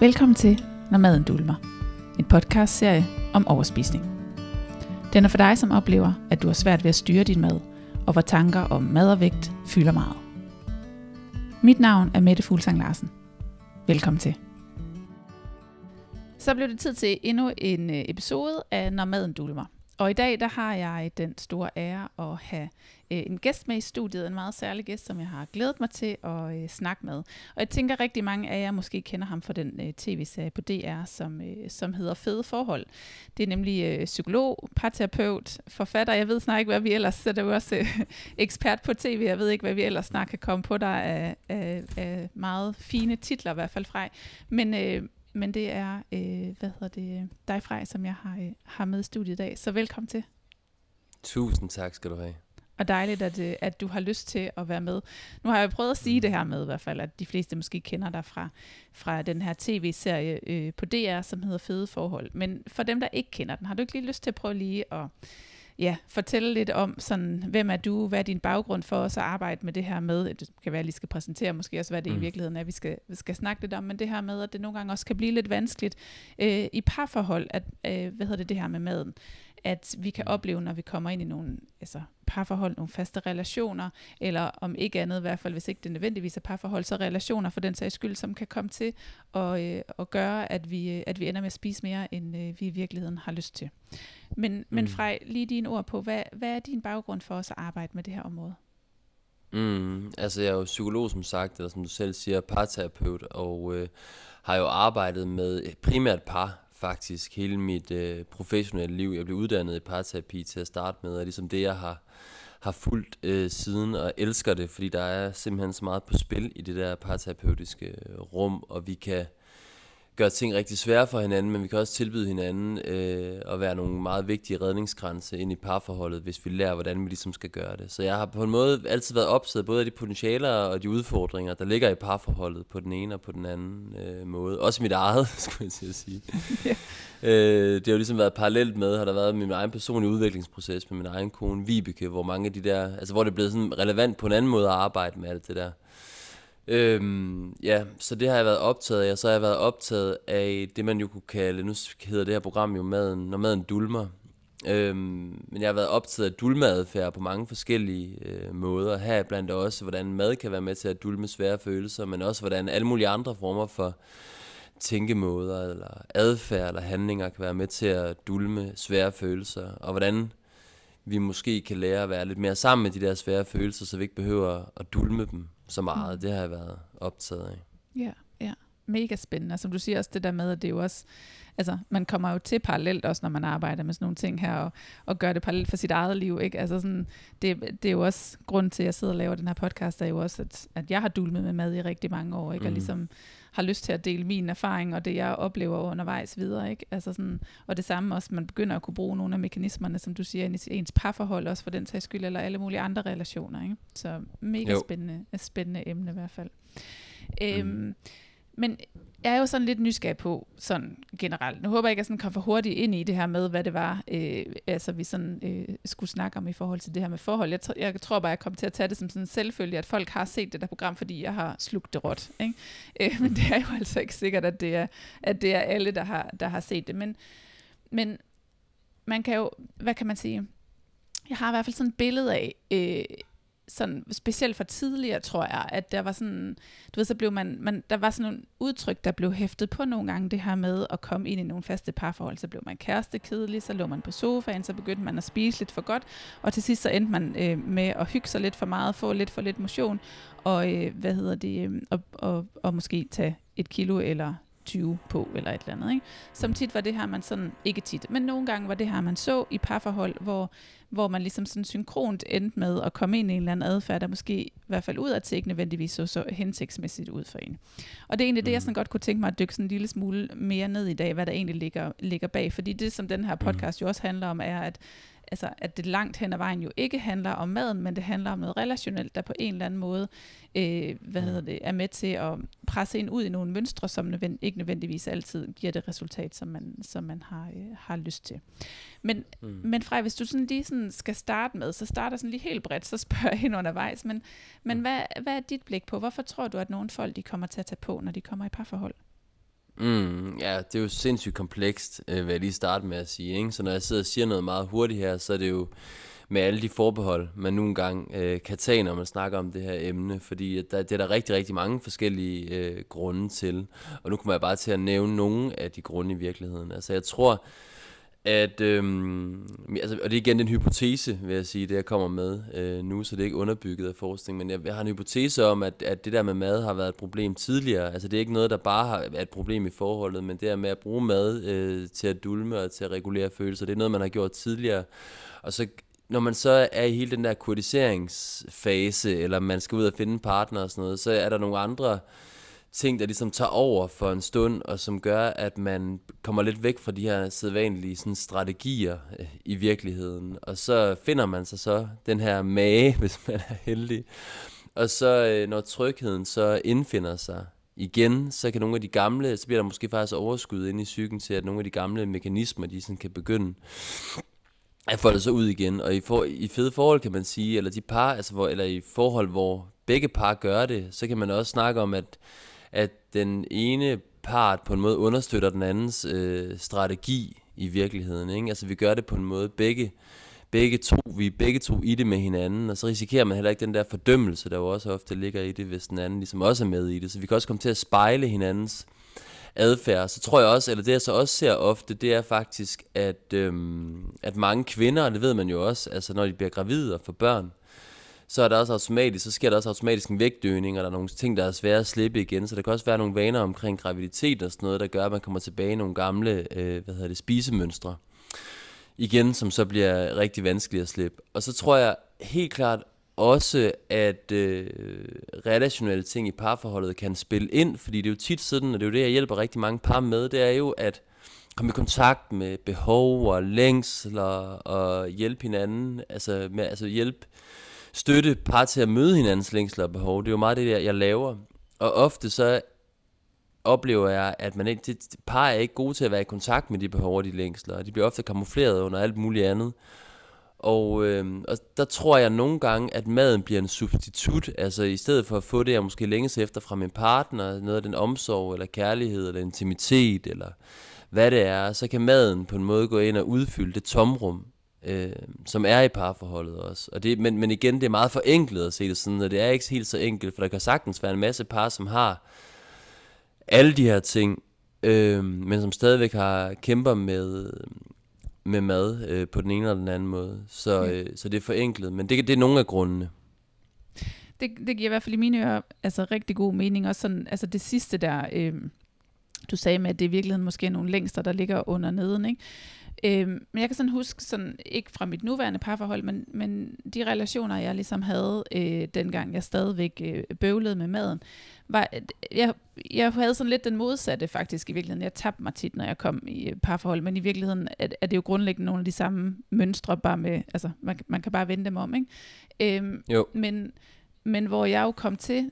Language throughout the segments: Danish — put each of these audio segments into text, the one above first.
Velkommen til Når maden dulmer. En podcastserie om overspisning. Den er for dig, som oplever, at du har svært ved at styre din mad, og hvor tanker om mad og vægt fylder meget. Mit navn er Mette Fuglsang Larsen. Velkommen til. Så blev det tid til endnu en øh, episode af Når maden dulmer. Og i dag der har jeg den store ære at have øh, en gæst med i studiet, en meget særlig gæst, som jeg har glædet mig til at øh, snakke med. Og jeg tænker rigtig mange af jer måske kender ham fra den øh, tv-serie på DR, som, øh, som hedder Fede Forhold. Det er nemlig øh, psykolog, parterapeut, forfatter. Jeg ved snart ikke, hvad vi ellers, så det er jo også øh, ekspert på tv. Jeg ved ikke, hvad vi ellers snart kan komme på der af, af, af meget fine titler i hvert fald fra. Men, øh, men det er, øh, hvad hedder det, dig Frej, som jeg har, øh, har med i studiet i dag. Så velkommen til. Tusind tak skal du have. Og dejligt, at, øh, at du har lyst til at være med. Nu har jeg prøvet at sige mm. det her med i hvert fald, at de fleste måske kender dig fra, fra den her tv-serie øh, på DR, som hedder Fede Forhold. Men for dem, der ikke kender den, har du ikke lige lyst til at prøve lige at ja, fortælle lidt om, sådan, hvem er du, hvad er din baggrund for os at arbejde med det her med, det kan være, at jeg lige skal præsentere måske også, hvad det mm. i virkeligheden er, vi skal, vi skal snakke lidt om, men det her med, at det nogle gange også kan blive lidt vanskeligt øh, i parforhold, at, øh, hvad hedder det, det her med maden, at vi kan mm. opleve, når vi kommer ind i nogle altså, parforhold, nogle faste relationer, eller om ikke andet, i hvert fald hvis ikke det nødvendigvis er parforhold, så relationer for den sags skyld, som kan komme til at, øh, at gøre, at vi, øh, at vi ender med at spise mere, end øh, vi i virkeligheden har lyst til. Men, mm. men Frej, lige dine ord på, hvad, hvad er din baggrund for os at arbejde med det her område? Mm, altså jeg er jo psykolog, som sagt, eller som du selv siger, parterapeut, og øh, har jo arbejdet med primært par faktisk hele mit øh, professionelle liv. Jeg blev uddannet i parterapi til at starte med, og ligesom det, jeg har, har fulgt øh, siden, og elsker det, fordi der er simpelthen så meget på spil i det der parterapeutiske øh, rum, og vi kan gøre ting rigtig svære for hinanden, men vi kan også tilbyde hinanden øh, at være nogle meget vigtige redningsgrænse ind i parforholdet, hvis vi lærer, hvordan vi ligesom skal gøre det. Så jeg har på en måde altid været optaget både af de potentialer og de udfordringer, der ligger i parforholdet på den ene og på den anden øh, måde. Også mit eget, skulle jeg til at sige. ja. øh, det har jo ligesom været parallelt med, har der været min egen personlige udviklingsproces med min egen kone Vibeke, hvor mange af de der, altså hvor det er blevet sådan relevant på en anden måde at arbejde med alt det der. Øhm, ja, så det har jeg været optaget af, og så har jeg været optaget af det, man jo kunne kalde, nu hedder det her program jo maden, når maden dulmer. Øhm, men jeg har været optaget af dulmeadfærd på mange forskellige øh, måder. Her blandt også, hvordan mad kan være med til at dulme svære følelser, men også hvordan alle mulige andre former for tænkemåder, eller adfærd, eller handlinger kan være med til at dulme svære følelser, og hvordan vi måske kan lære at være lidt mere sammen med de der svære følelser, så vi ikke behøver at dulme dem så meget. Mm. Det har jeg været optaget af. Ja, ja. Mega spændende. Som du siger også det der med, at det er jo også, altså man kommer jo til parallelt også, når man arbejder med sådan nogle ting her, og, og gør det parallelt for sit eget liv, ikke? Altså sådan, det, det er jo også grund til, at jeg sidder og laver den her podcast, er jo også, at, at jeg har dulmet med mad i rigtig mange år, ikke? Mm. Og ligesom har lyst til at dele min erfaring og det, jeg oplever undervejs videre. Ikke? Altså sådan, og det samme også, man begynder at kunne bruge nogle af mekanismerne, som du siger, i ens parforhold også for den sags skyld, eller alle mulige andre relationer. Ikke? Så mega spændende, spændende emne i hvert fald. Mm. Øhm, men jeg er jo sådan lidt nysgerrig på, sådan generelt. Nu håber jeg ikke, at jeg sådan kom for hurtigt ind i det her med, hvad det var, øh, altså vi sådan øh, skulle snakke om i forhold til det her med forhold. Jeg, jeg tror bare, jeg kom til at tage det som sådan selvfølgelig, at folk har set det der program, fordi jeg har slugt det råt. Ikke? Øh, men det er jo altså ikke sikkert, at det er, at det er alle, der har, der har set det. Men, men man kan jo, hvad kan man sige, jeg har i hvert fald sådan et billede af, øh, sådan, specielt for tidligere, tror jeg, at der var sådan, du ved, så blev man, man, der var sådan nogle udtryk, der blev hæftet på nogle gange, det her med at komme ind i nogle faste parforhold, så blev man kærestekedelig, så lå man på sofaen, så begyndte man at spise lidt for godt, og til sidst så endte man øh, med at hygge sig lidt for meget, få lidt for lidt motion, og øh, hvad hedder det, øh, og, og, og måske tage et kilo eller 20 på, eller et eller andet. Ikke? Som tit var det her, man sådan, ikke tit, men nogle gange var det her, man så i parforhold, hvor, hvor man ligesom sådan synkront endte med at komme ind i en eller anden adfærd, der måske i hvert fald ud af til ikke nødvendigvis så, så hensigtsmæssigt ud for en. Og det er egentlig mm. det, jeg mm. sådan godt kunne tænke mig at dykke sådan en lille smule mere ned i dag, hvad der egentlig ligger, ligger bag. Fordi det, som den her mm. podcast jo også handler om, er, at altså, at det langt hen ad vejen jo ikke handler om maden, men det handler om noget relationelt, der på en eller anden måde øh, hvad hedder det, er med til at presse ind ud i nogle mønstre, som nødvend, ikke nødvendigvis altid giver det resultat, som man, som man har, øh, har lyst til. Men, mm. men Frej, hvis du sådan lige sådan skal starte med, så starter sådan lige helt bredt, så spørger jeg hende undervejs, men, men mm. hvad, hvad er dit blik på? Hvorfor tror du, at nogle folk de kommer til at tage på, når de kommer i parforhold? Mm, ja, det er jo sindssygt komplekst, øh, vil jeg lige starte med at sige. Ikke? Så når jeg sidder og siger noget meget hurtigt her, så er det jo med alle de forbehold, man nogle gange øh, kan tage, når man snakker om det her emne, fordi at der, det er der rigtig, rigtig mange forskellige øh, grunde til. Og nu kommer jeg bare til at nævne nogle af de grunde i virkeligheden. Altså jeg tror, at, øhm, altså, og det er igen den hypotese, vil jeg sige, det jeg kommer med øh, nu, så det er ikke underbygget af forskning, men jeg, jeg har en hypotese om, at, at det der med mad har været et problem tidligere. Altså det er ikke noget, der bare har været et problem i forholdet, men det der med at bruge mad øh, til at dulme og til at regulere følelser, det er noget, man har gjort tidligere. Og så når man så er i hele den der kurdiseringsfase, eller man skal ud og finde en partner og sådan noget, så er der nogle andre ting, der ligesom tager over for en stund, og som gør, at man kommer lidt væk fra de her sædvanlige sådan, strategier øh, i virkeligheden. Og så finder man sig så den her mage, hvis man er heldig. Og så øh, når trygheden så indfinder sig igen, så kan nogle af de gamle, så bliver der måske faktisk overskud ind i psyken til, at nogle af de gamle mekanismer, de sådan kan begynde at få det så ud igen. Og i, for, i fede forhold kan man sige, eller de par, altså hvor, eller i forhold, hvor begge par gør det, så kan man også snakke om, at at den ene part på en måde understøtter den andens øh, strategi i virkeligheden. Ikke? Altså vi gør det på en måde begge, begge to, vi er begge to i det med hinanden, og så risikerer man heller ikke den der fordømmelse, der jo også ofte ligger i det, hvis den anden ligesom også er med i det. Så vi kan også komme til at spejle hinandens adfærd. Så tror jeg også, eller det jeg så også ser ofte, det er faktisk, at, øhm, at mange kvinder, og det ved man jo også, altså når de bliver gravide og får børn, så er der også automatisk, så sker der også automatisk en vægtdøgning, og der er nogle ting, der er svære at slippe igen, så der kan også være nogle vaner omkring graviditet og sådan noget, der gør, at man kommer tilbage i nogle gamle, øh, hvad hedder det, spisemønstre. Igen, som så bliver rigtig vanskeligt at slippe. Og så tror jeg helt klart også, at øh, relationelle ting i parforholdet kan spille ind, fordi det er jo tit sådan, og det er jo det, jeg hjælper rigtig mange par med, det er jo at komme i kontakt med behov og længsler og hjælpe hinanden, altså, med, altså hjælpe støtte par til at møde hinandens længsler og behov. Det er jo meget det, der, jeg laver. Og ofte så oplever jeg, at man ikke, det, par er ikke gode til at være i kontakt med de behov og de længsler, og de bliver ofte kamufleret under alt muligt andet. Og, øh, og der tror jeg nogle gange, at maden bliver en substitut, altså i stedet for at få det, jeg måske længes efter fra min partner, noget af den omsorg, eller kærlighed, eller intimitet, eller hvad det er, så kan maden på en måde gå ind og udfylde det tomrum, øh, som er i parforholdet også. Og det, men, men igen, det er meget forenklet at se det sådan, og det er ikke helt så enkelt, for der kan sagtens være en masse par, som har alle de her ting, øh, men som stadigvæk har kæmper med, med mad øh, på den ene eller den anden måde. Så, øh, så det er forenklet, men det, det er nogle af grundene. Det, det giver i hvert fald i mine ører altså, rigtig god mening. Også sådan, altså det sidste der, øh, du sagde med, at det i virkeligheden måske er nogle længster, der ligger under neden. Ikke? Øhm, men jeg kan sådan huske, sådan, ikke fra mit nuværende parforhold, men, men de relationer, jeg ligesom havde, øh, dengang jeg stadigvæk øh, bøvlede med maden, var, jeg, jeg havde sådan lidt den modsatte faktisk i virkeligheden. Jeg tabte mig tit, når jeg kom i øh, parforhold, men i virkeligheden er, er det jo grundlæggende nogle af de samme mønstre, bare med, altså man, man kan bare vende dem om, ikke? Øhm, jo. Men, men hvor jeg jo kom til,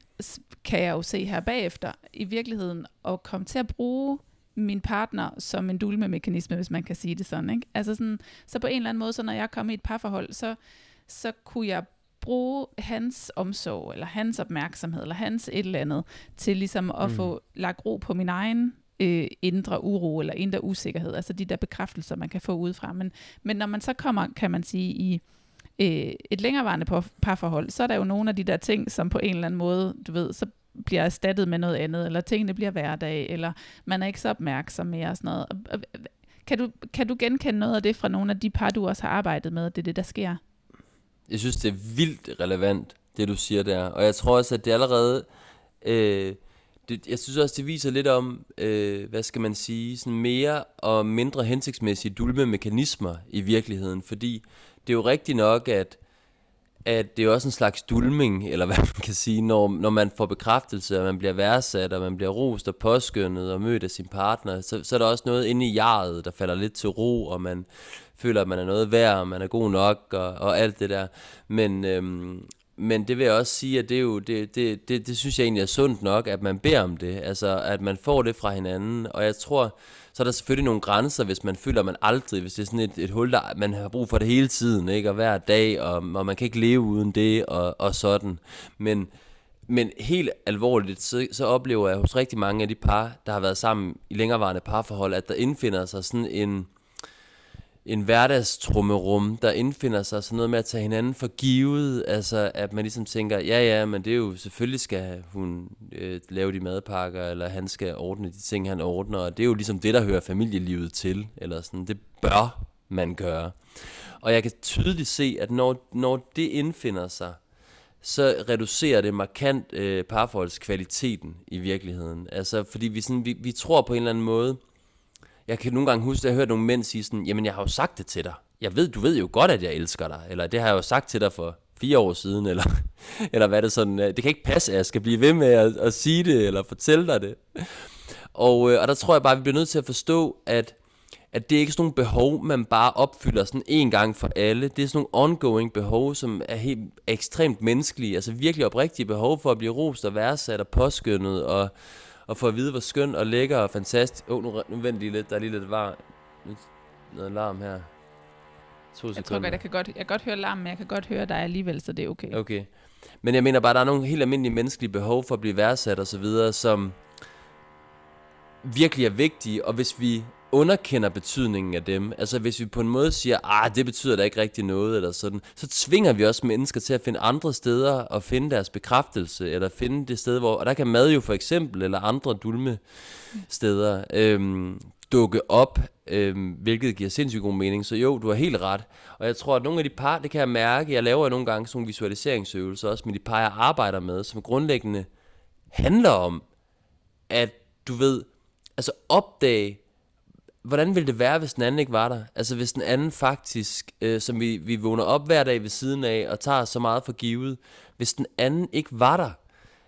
kan jeg jo se her bagefter, i virkeligheden, at komme til at bruge min partner som en dulmemekanisme, hvis man kan sige det sådan. Ikke? Altså sådan, så på en eller anden måde, så når jeg kom i et parforhold, så, så kunne jeg bruge hans omsorg, eller hans opmærksomhed, eller hans et eller andet, til ligesom at mm. få lagt ro på min egen øh, indre uro, eller indre usikkerhed, altså de der bekræftelser, man kan få udefra. Men, men når man så kommer, kan man sige, i øh, et længerevarende parforhold, så er der jo nogle af de der ting, som på en eller anden måde, du ved, så bliver erstattet med noget andet, eller tingene bliver hverdag, eller man er ikke så opmærksom mere og sådan noget. Kan du, kan du genkende noget af det fra nogle af de par, du også har arbejdet med, at det er det, der sker? Jeg synes, det er vildt relevant, det du siger der. Og jeg tror også, at det allerede... Øh, det, jeg synes også, det viser lidt om, øh, hvad skal man sige, sådan mere og mindre hensigtsmæssige dulme mekanismer i virkeligheden. Fordi det er jo rigtigt nok, at at det er også en slags dulming, eller hvad man kan sige, når, når man får bekræftelse, og man bliver værdsat, og man bliver rost og påskyndet og mødt af sin partner, så, så er der også noget inde i jaret, der falder lidt til ro, og man føler, at man er noget værd, og man er god nok, og, og alt det der. Men, øhm, men det vil jeg også sige, at det, er jo, det, det, det, det synes jeg egentlig er sundt nok, at man beder om det, altså at man får det fra hinanden, og jeg tror, så er der selvfølgelig nogle grænser, hvis man føler, at man aldrig, hvis det er sådan et, et hul, der man har brug for det hele tiden, ikke? og hver dag, og, og man kan ikke leve uden det, og, og sådan. Men men helt alvorligt, så, så oplever jeg hos rigtig mange af de par, der har været sammen i længerevarende parforhold, at der indfinder sig sådan en, en hverdagstrummerum, der indfinder sig sådan noget med at tage hinanden for givet, altså at man ligesom tænker, ja ja, men det er jo, selvfølgelig skal hun øh, lave de madpakker, eller han skal ordne de ting, han ordner, og det er jo ligesom det, der hører familielivet til, eller sådan, det bør man gøre. Og jeg kan tydeligt se, at når, når det indfinder sig, så reducerer det markant øh, parforholdskvaliteten i virkeligheden. Altså, fordi vi, sådan, vi, vi tror på en eller anden måde, jeg kan nogle gange huske, at jeg hørte nogle mænd sige sådan, jamen jeg har jo sagt det til dig. Jeg ved, du ved jo godt, at jeg elsker dig. Eller det har jeg jo sagt til dig for fire år siden, eller, eller hvad det sådan, øh, det kan ikke passe, at jeg skal blive ved med at, at sige det, eller fortælle dig det. Og, øh, og der tror jeg bare, at vi bliver nødt til at forstå, at, at det er ikke sådan nogle behov, man bare opfylder sådan en gang for alle. Det er sådan nogle ongoing behov, som er helt ekstremt menneskelige, altså virkelig oprigtige behov for at blive rost og værdsat og påskyndet, og, og for at vide, hvor skøn og lækker og fantastisk... Åh, oh, nu, nu vent lige lidt, der er lige lidt var noget larm her. To jeg tror godt, jeg kan godt, jeg kan godt høre larm, men jeg kan godt høre dig alligevel, så det er okay. Okay. Men jeg mener bare, der er nogle helt almindelige menneskelige behov for at blive værdsat og så videre, som virkelig er vigtige, og hvis vi underkender betydningen af dem, altså hvis vi på en måde siger, ah, det betyder da ikke rigtig noget, eller sådan, så tvinger vi også mennesker til at finde andre steder og finde deres bekræftelse, eller finde det sted, hvor, og der kan mad jo for eksempel, eller andre dulme steder, øhm, dukke op, øhm, hvilket giver sindssygt god mening. Så jo, du har helt ret. Og jeg tror, at nogle af de par, det kan jeg mærke, jeg laver jo nogle gange sådan nogle visualiseringsøvelser, også med de par, jeg arbejder med, som grundlæggende handler om, at du ved, altså opdage, hvordan ville det være, hvis den anden ikke var der? Altså hvis den anden faktisk, øh, som vi, vi vågner op hver dag ved siden af, og tager så meget for givet, hvis den anden ikke var der.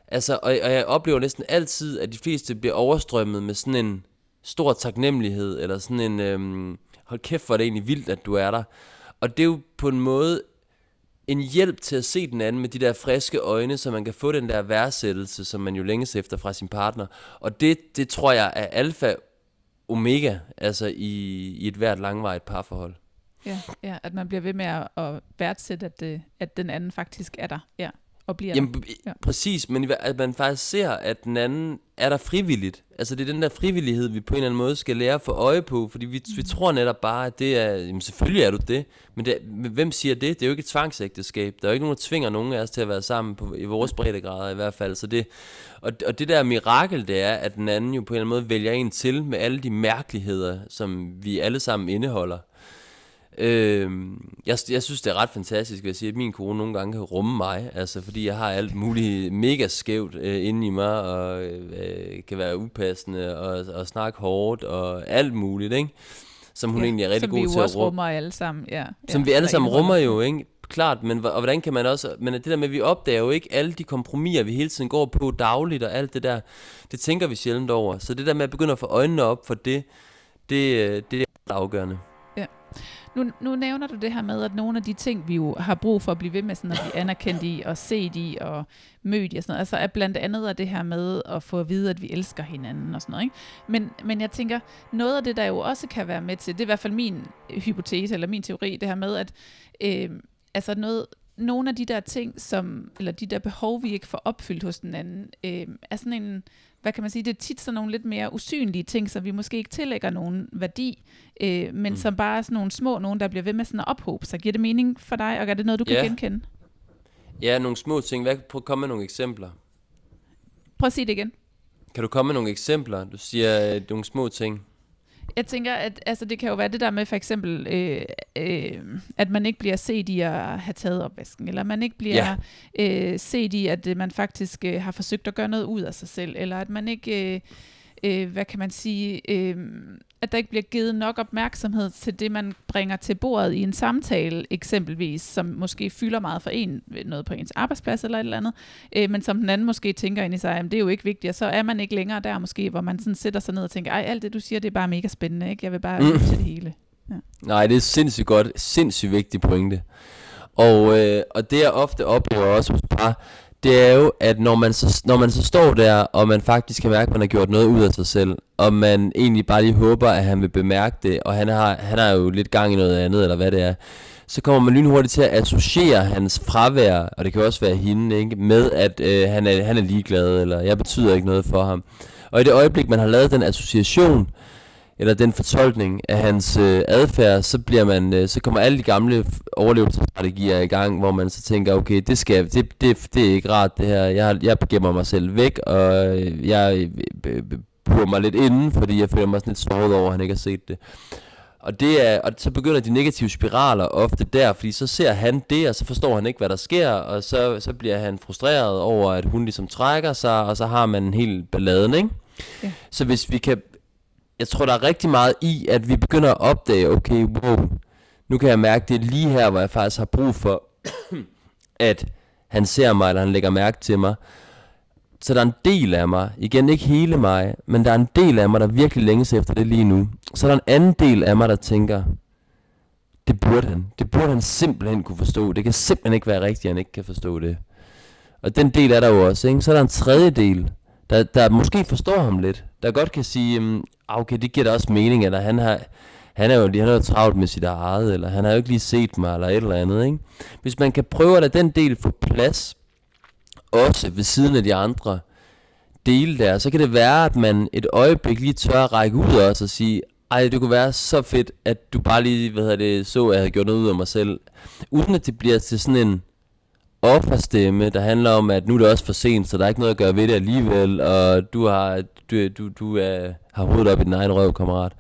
Altså, og, og jeg oplever næsten altid, at de fleste bliver overstrømmet med sådan en stor taknemmelighed, eller sådan en, øh, hold kæft, hvor er det egentlig vildt, at du er der. Og det er jo på en måde en hjælp til at se den anden med de der friske øjne, så man kan få den der værdsættelse, som man jo længes efter fra sin partner. Og det, det tror jeg er alfa omega, altså i, i et hvert langvarigt parforhold. Ja, ja, at man bliver ved med at, at værdsætte, at, det, at den anden faktisk er der. Ja og bliver Jamen, der. Ja. præcis, men at man faktisk ser, at den anden er der frivilligt. Altså det er den der frivillighed, vi på en eller anden måde skal lære at få øje på, fordi vi, mm. vi tror netop bare, at det er, jamen selvfølgelig er du det, men det, hvem siger det? Det er jo ikke et tvangsægteskab. Der er jo ikke nogen, der tvinger nogen af os til at være sammen på, i vores breddegrader i hvert fald. Så det, og, og det der mirakel, det er, at den anden jo på en eller anden måde vælger en til med alle de mærkeligheder, som vi alle sammen indeholder. Øh, jeg, jeg synes, det er ret fantastisk, at sige, at min kone nogle gange kan rumme mig, altså fordi jeg har alt muligt mega skævt øh, inde i mig, og øh, kan være upassende, og, og snakke hårdt, og alt muligt, ikke? Som hun ja, egentlig er rigtig god til at rumme. Som vi også rummer alle sammen, ja. Som ja, vi alle sammen rummer jo, ikke? Klart, men og hvordan kan man også, men det der med, at vi opdager jo ikke alle de kompromiser, vi hele tiden går på dagligt, og alt det der, det tænker vi sjældent over. Så det der med at begynde at få øjnene op for det, det, øh, det er afgørende. Nu, nu nævner du det her med, at nogle af de ting, vi jo har brug for at blive ved med sådan at blive anerkendt i, og set i, og mødt i, og sådan noget, altså er blandt andet er det her med at få at vide, at vi elsker hinanden og sådan noget. Ikke? Men, men jeg tænker, noget af det, der jo også kan være med til, det er i hvert fald min hypotese, eller min teori, det her med, at øh, altså noget, nogle af de der ting, som, eller de der behov, vi ikke får opfyldt hos den anden, øh, er sådan en, hvad kan man sige, det er tit sådan nogle lidt mere usynlige ting, som vi måske ikke tillægger nogen værdi, øh, men mm. som bare er sådan nogle små, nogen der bliver ved med sådan at ophobe sig. Giver det mening for dig, og er det noget, du kan ja. genkende? Ja, nogle små ting. Hvad, prøv at komme med nogle eksempler. Prøv at sige det igen. Kan du komme med nogle eksempler? Du siger øh, nogle små ting. Jeg tænker, at altså, det kan jo være det der med for eksempel, øh, øh, at man ikke bliver set i at have taget opvasken, eller man ikke bliver ja. øh, set i, at øh, man faktisk øh, har forsøgt at gøre noget ud af sig selv, eller at man ikke... Øh, øh, hvad kan man sige, øh, at der ikke bliver givet nok opmærksomhed til det, man bringer til bordet i en samtale, eksempelvis, som måske fylder meget for en, noget på ens arbejdsplads eller et eller andet, øh, men som den anden måske tænker ind i sig, at det er jo ikke vigtigt, og så er man ikke længere der måske, hvor man sådan sætter sig ned og tænker, ej, alt det du siger, det er bare mega spændende, ikke? Jeg vil bare mm. til det hele. Ja. Nej, det er sindssygt godt, sindssygt vigtigt pointe. Og, øh, og det jeg ofte oplever også hos par, det er jo, at når man, så, når man så står der, og man faktisk kan mærke, at man har gjort noget ud af sig selv, og man egentlig bare lige håber, at han vil bemærke det, og han har, han har jo lidt gang i noget andet, eller hvad det er, så kommer man lynhurtigt til at associere hans fravær, og det kan også være hende, ikke, med at øh, han, er, han er ligeglad, eller jeg betyder ikke noget for ham. Og i det øjeblik, man har lavet den association, eller den fortolkning af hans øh, adfærd, så bliver man, øh, så kommer alle de gamle overlevelsesstrategier i gang, hvor man så tænker, okay, det skal, det, det, det er ikke rart det her. Jeg, jeg gemmer mig selv væk, og øh, jeg øh, purer mig lidt inden, fordi jeg føler mig sådan lidt såret over, at han ikke har set det. Og, det er, og så begynder de negative spiraler ofte der, fordi så ser han det, og så forstår han ikke, hvad der sker, og så, så bliver han frustreret over, at hun ligesom trækker sig, og så har man en hel balladen, ikke? Ja. Så hvis vi kan jeg tror, der er rigtig meget i, at vi begynder at opdage, okay, wow, nu kan jeg mærke, det er lige her, hvor jeg faktisk har brug for, at han ser mig, eller han lægger mærke til mig. Så der er en del af mig, igen ikke hele mig, men der er en del af mig, der virkelig længes efter det lige nu. Så der er en anden del af mig, der tænker, det burde han. Det burde han simpelthen kunne forstå. Det kan simpelthen ikke være rigtigt, at han ikke kan forstå det. Og den del er der jo også, ikke? Så er der en tredje del, der, der måske forstår ham lidt. Der godt kan sige, Ah, okay, det giver da også mening, eller han har, han er jo, han er jo travlt med sit eget, eller han har jo ikke lige set mig, eller et eller andet, ikke? Hvis man kan prøve at lade den del få plads, også ved siden af de andre dele der, så kan det være, at man et øjeblik lige tør at række ud også og sige, ej, det kunne være så fedt, at du bare lige, hvad hedder det, så, at jeg havde gjort noget ud af mig selv. Uden at det bliver til sådan en offerstemme, der handler om, at nu er det også for sent, så der er ikke noget at gøre ved det alligevel, og du har, du, du, du er, har hovedet op i din egen røv, kammerat.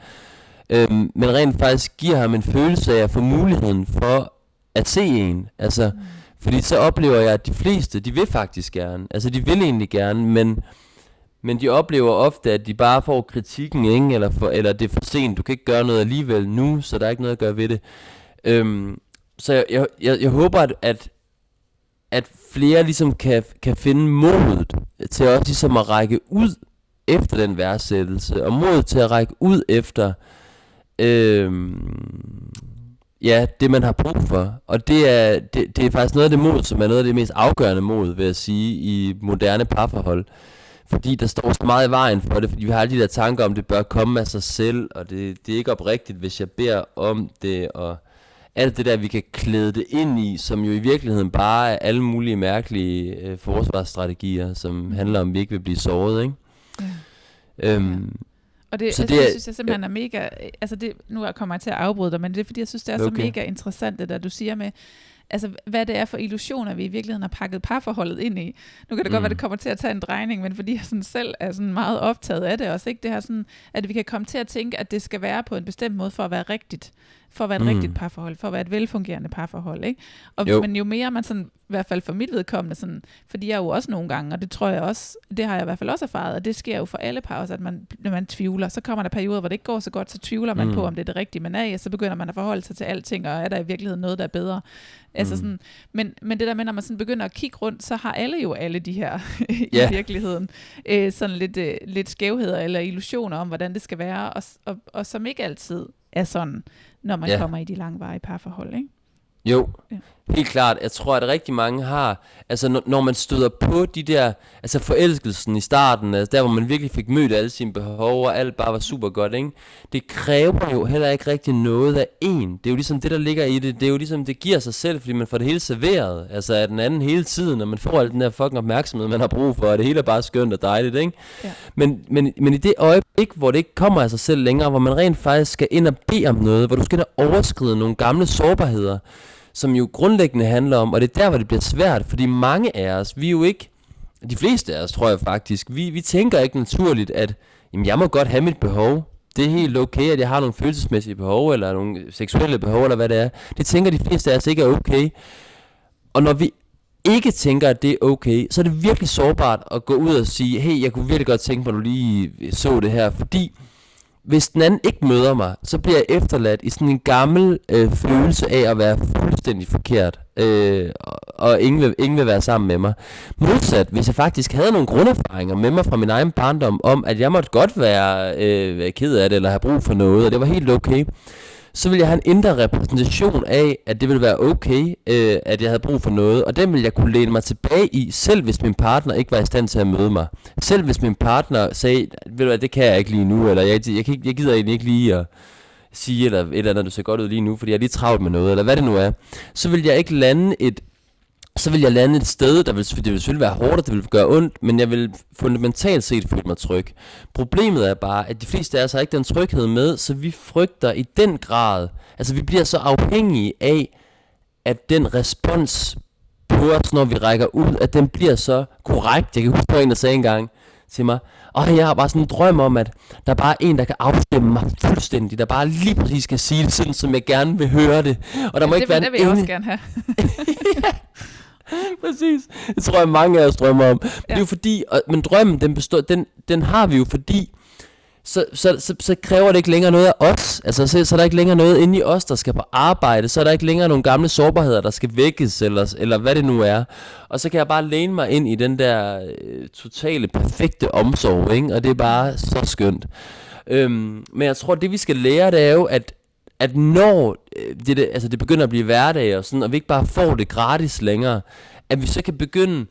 Øhm, men rent faktisk giver ham en følelse af at få muligheden for at se en. Altså, mm. fordi så oplever jeg, at de fleste, de vil faktisk gerne. Altså, de vil egentlig gerne, men, men de oplever ofte, at de bare får kritikken, ikke? Eller, for, eller det er for sent, du kan ikke gøre noget alligevel nu, så der er ikke noget at gøre ved det. Øhm, så jeg, jeg, jeg, jeg håber, at, at, at flere ligesom kan, kan finde modet til også ligesom at række ud efter den værdsættelse, og mod til at række ud efter øh, ja, det man har brug for. Og det er, det, det er faktisk noget af det mod, som er noget af det mest afgørende mod, vil jeg sige, i moderne parforhold. Fordi der står så meget i vejen for det, fordi vi har alle de der tanker om, det bør komme af sig selv, og det, det er ikke oprigtigt, hvis jeg beder om det, og alt det der, vi kan klæde det ind i, som jo i virkeligheden bare er alle mulige mærkelige øh, forsvarsstrategier, som handler om, at vi ikke vil blive såret, ikke? Ja. Øhm, og det, så altså, det, det synes jeg simpelthen er mega, altså det, nu kommer jeg til at afbryde dig, men det er fordi, jeg synes, det er okay. så mega interessant, det der du siger med, altså hvad det er for illusioner, vi i virkeligheden har pakket parforholdet ind i. Nu kan det mm. godt være, det kommer til at tage en drejning, men fordi jeg sådan selv er sådan meget optaget af det også, ikke? det her sådan, at vi kan komme til at tænke, at det skal være på en bestemt måde for at være rigtigt for at være et mm. rigtigt parforhold, for at være et velfungerende parforhold. Ikke? Og, jo. Men jo mere man sådan, i hvert fald for mit vedkommende, sådan, fordi jeg jo også nogle gange, og det tror jeg også, det har jeg i hvert fald også erfaret, og det sker jo for alle par også, at man, når man tvivler, så kommer der perioder, hvor det ikke går så godt, så tvivler man mm. på, om det er det rigtige, man er i, og så begynder man at forholde sig til alting, og er der i virkeligheden noget, der er bedre. Altså mm. sådan, men, men det der med, når man sådan begynder at kigge rundt, så har alle jo alle de her i yeah. virkeligheden, øh, sådan lidt, øh, lidt skævheder eller illusioner om, hvordan det skal være, og, og, og som ikke altid er sådan når man ja. kommer i de langvarige parforhold, ikke? Jo, ja. Helt klart. Jeg tror, at rigtig mange har, altså når, når man støder på de der, altså forelskelsen i starten, altså der hvor man virkelig fik mødt alle sine behov, og alt bare var super godt, ikke? Det kræver jo heller ikke rigtig noget af en. Det er jo ligesom det, der ligger i det. Det er jo ligesom, det giver sig selv, fordi man får det hele serveret. Altså af den anden hele tiden, når man får al den der fucking opmærksomhed, man har brug for, og det hele er bare skønt og dejligt, ikke? Ja. Men, men, men i det øjeblik, hvor det ikke kommer af sig selv længere, hvor man rent faktisk skal ind og bede om noget, hvor du skal ind og overskride nogle gamle sårbarheder, som jo grundlæggende handler om, og det er der, hvor det bliver svært, fordi mange af os, vi er jo ikke, de fleste af os tror jeg faktisk, vi, vi tænker ikke naturligt, at jamen, jeg må godt have mit behov. Det er helt okay, at jeg har nogle følelsesmæssige behov, eller nogle seksuelle behov, eller hvad det er. Det tænker de fleste af os ikke er okay. Og når vi ikke tænker, at det er okay, så er det virkelig sårbart at gå ud og sige, hey, jeg kunne virkelig godt tænke mig, at du lige så det her, fordi hvis den anden ikke møder mig, så bliver jeg efterladt i sådan en gammel øh, følelse af at være fuldstændig forkert, øh, og ingen vil, ingen vil være sammen med mig. Modsat, hvis jeg faktisk havde nogle grunderfaringer med mig fra min egen barndom, om at jeg måtte godt være øh, ked af det, eller have brug for noget, og det var helt okay, så vil jeg have en indre repræsentation af, at det vil være okay, øh, at jeg havde brug for noget, og den vil jeg kunne læne mig tilbage i, selv hvis min partner ikke var i stand til at møde mig. Selv hvis min partner sagde, ved du hvad, det kan jeg ikke lige nu, eller jeg, jeg, jeg, jeg gider egentlig ikke lige at, sige, eller et eller andet, du ser godt ud lige nu, fordi jeg er lige travlt med noget, eller hvad det nu er, så vil jeg ikke lande et så vil jeg lande et sted, der vil, det vil selvfølgelig være hårdt, og det vil gøre ondt, men jeg vil fundamentalt set føle mig tryg. Problemet er bare, at de fleste af os har ikke den tryghed med, så vi frygter i den grad, altså vi bliver så afhængige af, at den respons på os, når vi rækker ud, at den bliver så korrekt. Jeg kan huske, at en, der sagde engang til mig, og jeg har bare sådan en drøm om, at der er bare en, der kan afstemme mig fuldstændig, der bare lige præcis skal sige det sådan, som jeg gerne vil høre det. Og der må det ikke være det vil jeg også gerne have. Præcis. Det tror jeg, mange af os drømmer om. Ja. Det er jo fordi, og, men drømmen, den, består, den, den har vi jo fordi, så, så, så, så kræver det ikke længere noget af os. Altså, så, så er der ikke længere noget inde i os, der skal på arbejde. Så er der ikke længere nogle gamle sårbarheder, der skal vækkes, eller, eller hvad det nu er. Og så kan jeg bare læne mig ind i den der øh, totale, perfekte omsorg, ikke? og det er bare så skønt. Øhm, men jeg tror, det vi skal lære, det er jo, at at når øh, det, det, altså det begynder at blive hverdag og sådan, og vi ikke bare får det gratis længere, at vi så kan begynde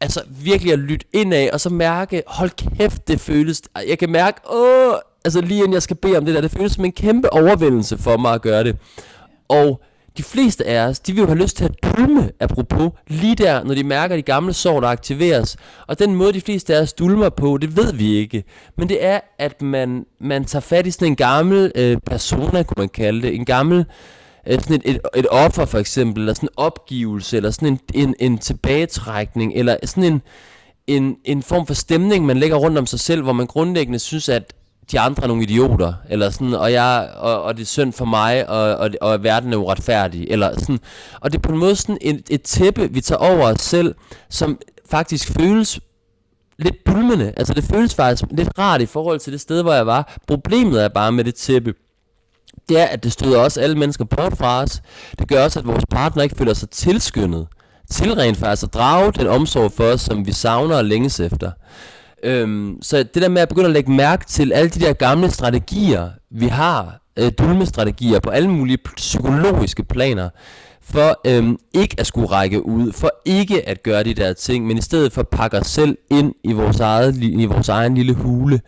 altså virkelig at lytte ind af, og så mærke, hold kæft, det føles, jeg kan mærke, åh, altså lige inden jeg skal bede om det der, det føles som en kæmpe overvældelse for mig at gøre det. Og de fleste af os, de vil jo have lyst til at dulme, apropos, lige der, når de mærker de gamle sår, der aktiveres. Og den måde, de fleste af os dulmer på, det ved vi ikke. Men det er, at man, man tager fat i sådan en gammel øh, persona, kunne man kalde det. En gammel, øh, sådan et, et, et offer for eksempel, eller sådan en opgivelse, eller sådan en, en, en tilbagetrækning, eller sådan en, en, en form for stemning, man lægger rundt om sig selv, hvor man grundlæggende synes, at de andre er nogle idioter, eller sådan, og, jeg, og, og det er synd for mig, og, og, og verden er uretfærdig, eller sådan. Og det er på en måde sådan et, et tæppe, vi tager over os selv, som faktisk føles lidt bulmende. Altså det føles faktisk lidt rart i forhold til det sted, hvor jeg var. Problemet er bare med det tæppe, det er, at det støder også alle mennesker bort fra os. Det gør også, at vores partner ikke føler sig tilskyndet til rent faktisk at drage den omsorg for os, som vi savner og længes efter. Øhm, så det der med at begynde at lægge mærke til alle de der gamle strategier, vi har, øh, dulmestrategier på alle mulige psykologiske planer, for øhm, ikke at skulle række ud, for ikke at gøre de der ting, men i stedet for at pakke os selv ind i vores, eget, i vores egen lille hule.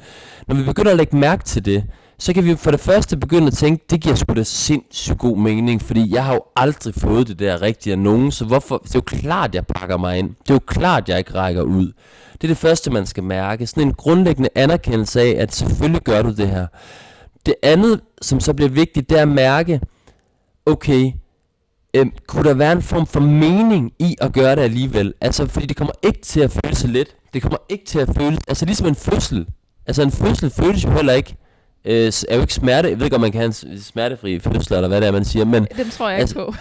Når vi begynder at lægge mærke til det, så kan vi for det første begynde at tænke, det giver sgu da sindssygt god mening, fordi jeg har jo aldrig fået det der rigtige af nogen, så hvorfor, det er jo klart, jeg pakker mig ind. Det er jo klart, jeg ikke rækker ud. Det er det første, man skal mærke. Sådan en grundlæggende anerkendelse af, at selvfølgelig gør du det her. Det andet, som så bliver vigtigt, det er at mærke, okay, øhm, kunne der være en form for mening i at gøre det alligevel? Altså, fordi det kommer ikke til at føles så let. Det kommer ikke til at føles, altså ligesom en fødsel. Altså en fødsel føles jo heller ikke øh, er jo ikke smerte. Jeg ved ikke, om man kan have en smertefri fødsel, eller hvad det er, man siger. Men, Den tror jeg altså, ikke på.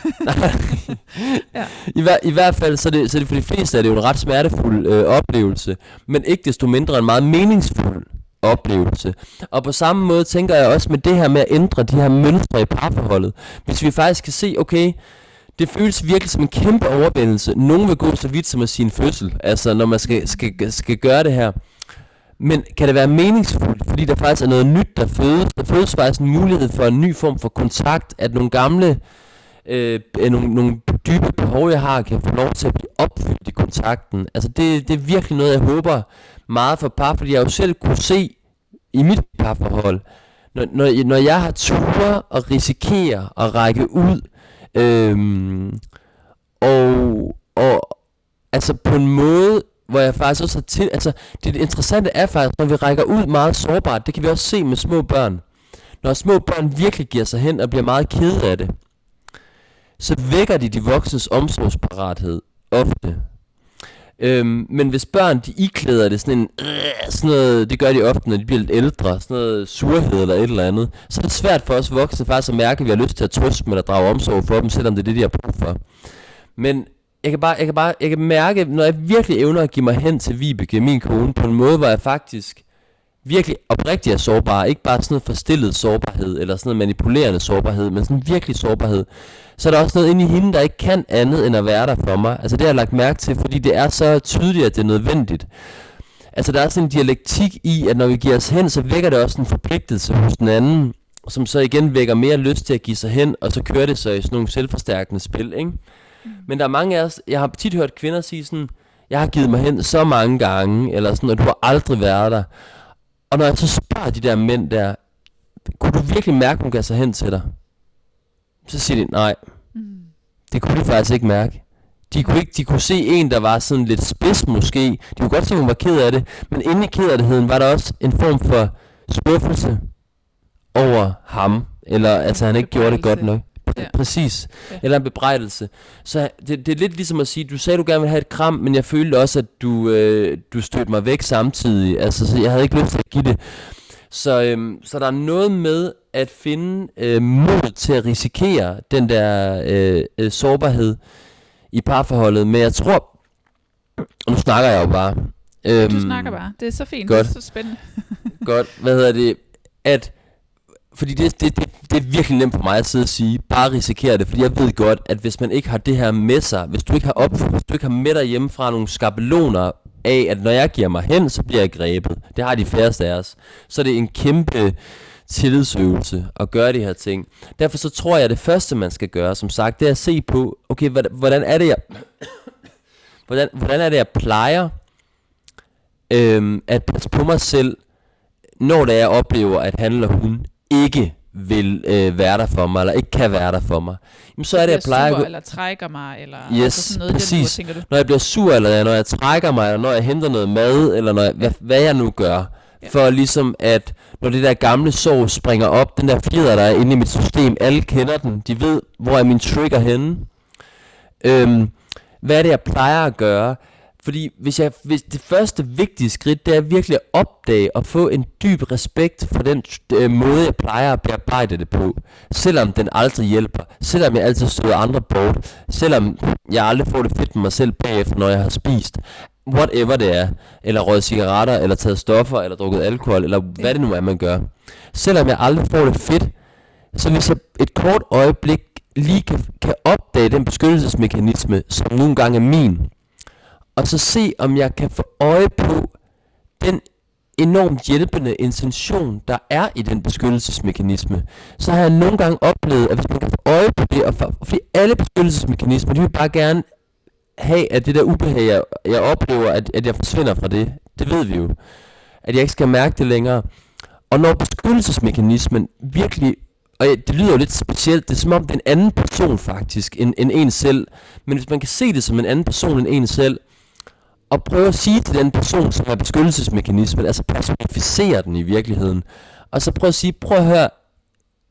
ja. I, hver, I hvert fald, så er, det, så er det for de fleste er det jo en ret smertefuld øh, oplevelse, men ikke desto mindre en meget meningsfuld oplevelse. Og på samme måde tænker jeg også med det her med at ændre de her mønstre i parforholdet. Hvis vi faktisk kan se, okay, det føles virkelig som en kæmpe overvældelse. Nogen vil gå så vidt som at sige en fødsel, altså når man skal, skal, skal gøre det her. Men kan det være meningsfuldt, fordi der faktisk er noget nyt, der fødes? Der fødes faktisk en mulighed for en ny form for kontakt, at nogle gamle, øh, øh, nogle, nogle dybe behov, jeg har, kan få lov til at blive opfyldt i kontakten. Altså det, det er virkelig noget, jeg håber meget for par, fordi jeg jo selv kunne se i mit parforhold, når, når, når jeg har ture og risikere at række ud, øh, og, og altså på en måde hvor jeg faktisk også har til, altså det interessante er faktisk, når vi rækker ud meget sårbart, det kan vi også se med små børn. Når små børn virkelig giver sig hen og bliver meget kede af det, så vækker de de voksnes omsorgsparathed ofte. Øhm, men hvis børn de iklæder det sådan en øh, sådan noget, det gør de ofte når de bliver lidt ældre, sådan noget surhed eller et eller andet, så er det svært for os voksne faktisk at mærke, at vi har lyst til at trøste dem eller drage omsorg for dem, selvom det er det, de har brug for. Men jeg kan bare, jeg kan bare, jeg kan mærke, når jeg virkelig evner at give mig hen til Vibeke, min kone, på en måde, hvor jeg faktisk virkelig oprigtig er sårbar, ikke bare sådan noget forstillet sårbarhed, eller sådan noget manipulerende sårbarhed, men sådan virkelig sårbarhed, så er der også noget inde i hende, der ikke kan andet end at være der for mig. Altså det har jeg lagt mærke til, fordi det er så tydeligt, at det er nødvendigt. Altså der er sådan en dialektik i, at når vi giver os hen, så vækker det også en forpligtelse hos den anden, som så igen vækker mere lyst til at give sig hen, og så kører det så i sådan nogle selvforstærkende spil, ikke? Men der er mange af os, jeg har tit hørt kvinder sige sådan, jeg har givet mig hen så mange gange, eller sådan, og du har aldrig været der. Og når jeg så spørger de der mænd der, kunne du virkelig mærke, hun gav sig hen til dig? Så siger de, nej, Mm. det kunne de faktisk ikke mærke. De kunne, ikke, de kunne se en, der var sådan lidt spids måske. De kunne godt se, at hun var ked af det. Men inde i kederligheden var der også en form for skuffelse over ham. Eller altså, han ikke gjorde det godt nok. Ja. Præcis. Ja. Eller en bebrejdelse. Så det, det er lidt ligesom at sige, du sagde, du gerne ville have et kram, men jeg følte også, at du, øh, du stødte mig væk samtidig. Altså, så jeg havde ikke lyst til at give det. Så, øhm, så der er noget med at finde øh, mod til at risikere den der øh, øh, sårbarhed i parforholdet. Men jeg tror, og nu snakker jeg jo bare. Øhm, Du snakker bare. Det er så fint. godt. Det er så spændende. Godt, hvad hedder det, at, fordi det, det, det, det er virkelig nemt for mig at sidde og sige, bare risikere det, fordi jeg ved godt, at hvis man ikke har det her med sig, hvis du ikke har op, hvis du ikke har med dig hjemmefra nogle skabeloner af, at når jeg giver mig hen, så bliver jeg grebet. Det har de færreste af os. Så det er en kæmpe tillidsøvelse at gøre de her ting. Derfor så tror jeg, at det første, man skal gøre, som sagt, det er at se på, okay, hvordan, hvordan er det, jeg... Hvordan, hvordan er det, jeg plejer øhm, at passe på mig selv, når det er, jeg oplever, at han eller hun ikke vil øh, være der for mig, eller ikke kan være der for mig, jamen, så er det, jeg plejer at sur, gå, eller trækker mig, eller Yes, altså sådan noget den præcis. dur, tænker du? når jeg bliver sur, eller når jeg trækker mig, eller når jeg henter noget mad, eller når jeg, hvad, hvad jeg nu gør, Ja. for ligesom at, når det der gamle sår springer op, den der fjeder, der er inde i mit system, alle kender den, de ved, hvor er min trigger henne. Øhm, hvad er det, jeg plejer at gøre? Fordi hvis jeg, hvis det første vigtige skridt, det er virkelig at opdage og få en dyb respekt for den øh, måde, jeg plejer at bearbejde det på. Selvom den aldrig hjælper. Selvom jeg altid støder andre bort. Selvom jeg aldrig får det fedt med mig selv bagefter, når jeg har spist. Whatever det er. Eller røget cigaretter, eller taget stoffer, eller drukket alkohol, eller hvad det nu er, man gør. Selvom jeg aldrig får det fedt, så hvis jeg et kort øjeblik lige kan, kan opdage den beskyttelsesmekanisme, som nogle gange er min, og så se, om jeg kan få øje på den enormt hjælpende intention, der er i den beskyttelsesmekanisme, så har jeg nogle gange oplevet, at hvis man kan få øje på det, og for, fordi alle beskyttelsesmekanismer, de vil bare gerne have, at det der ubehag, jeg, jeg oplever, at, at jeg forsvinder fra det. Det ved vi jo. At jeg ikke skal mærke det længere. Og når beskyttelsesmekanismen virkelig, og det lyder jo lidt specielt, det er som om det er en anden person faktisk, end, end en selv. Men hvis man kan se det som en anden person end en selv, og prøve at sige til den person, som er beskyttelsesmekanismen, altså personificere den i virkeligheden, og så prøve at sige, prøv at høre,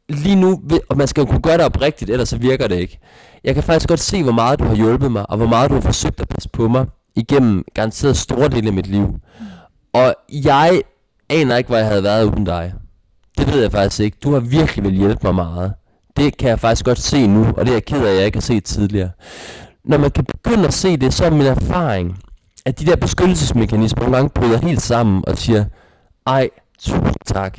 lige nu, og man skal jo kunne gøre det oprigtigt, ellers så virker det ikke. Jeg kan faktisk godt se, hvor meget du har hjulpet mig, og hvor meget du har forsøgt at passe på mig, igennem garanteret store dele af mit liv. Og jeg aner ikke, hvor jeg havde været uden dig. Det ved jeg faktisk ikke. Du har virkelig vil hjælpe mig meget. Det kan jeg faktisk godt se nu, og det er jeg ked af, at jeg ikke har set tidligere. Når man kan begynde at se det, så er min erfaring, at de der beskyttelsesmekanismer nogle gange bryder helt sammen og siger, ej, tusind tak.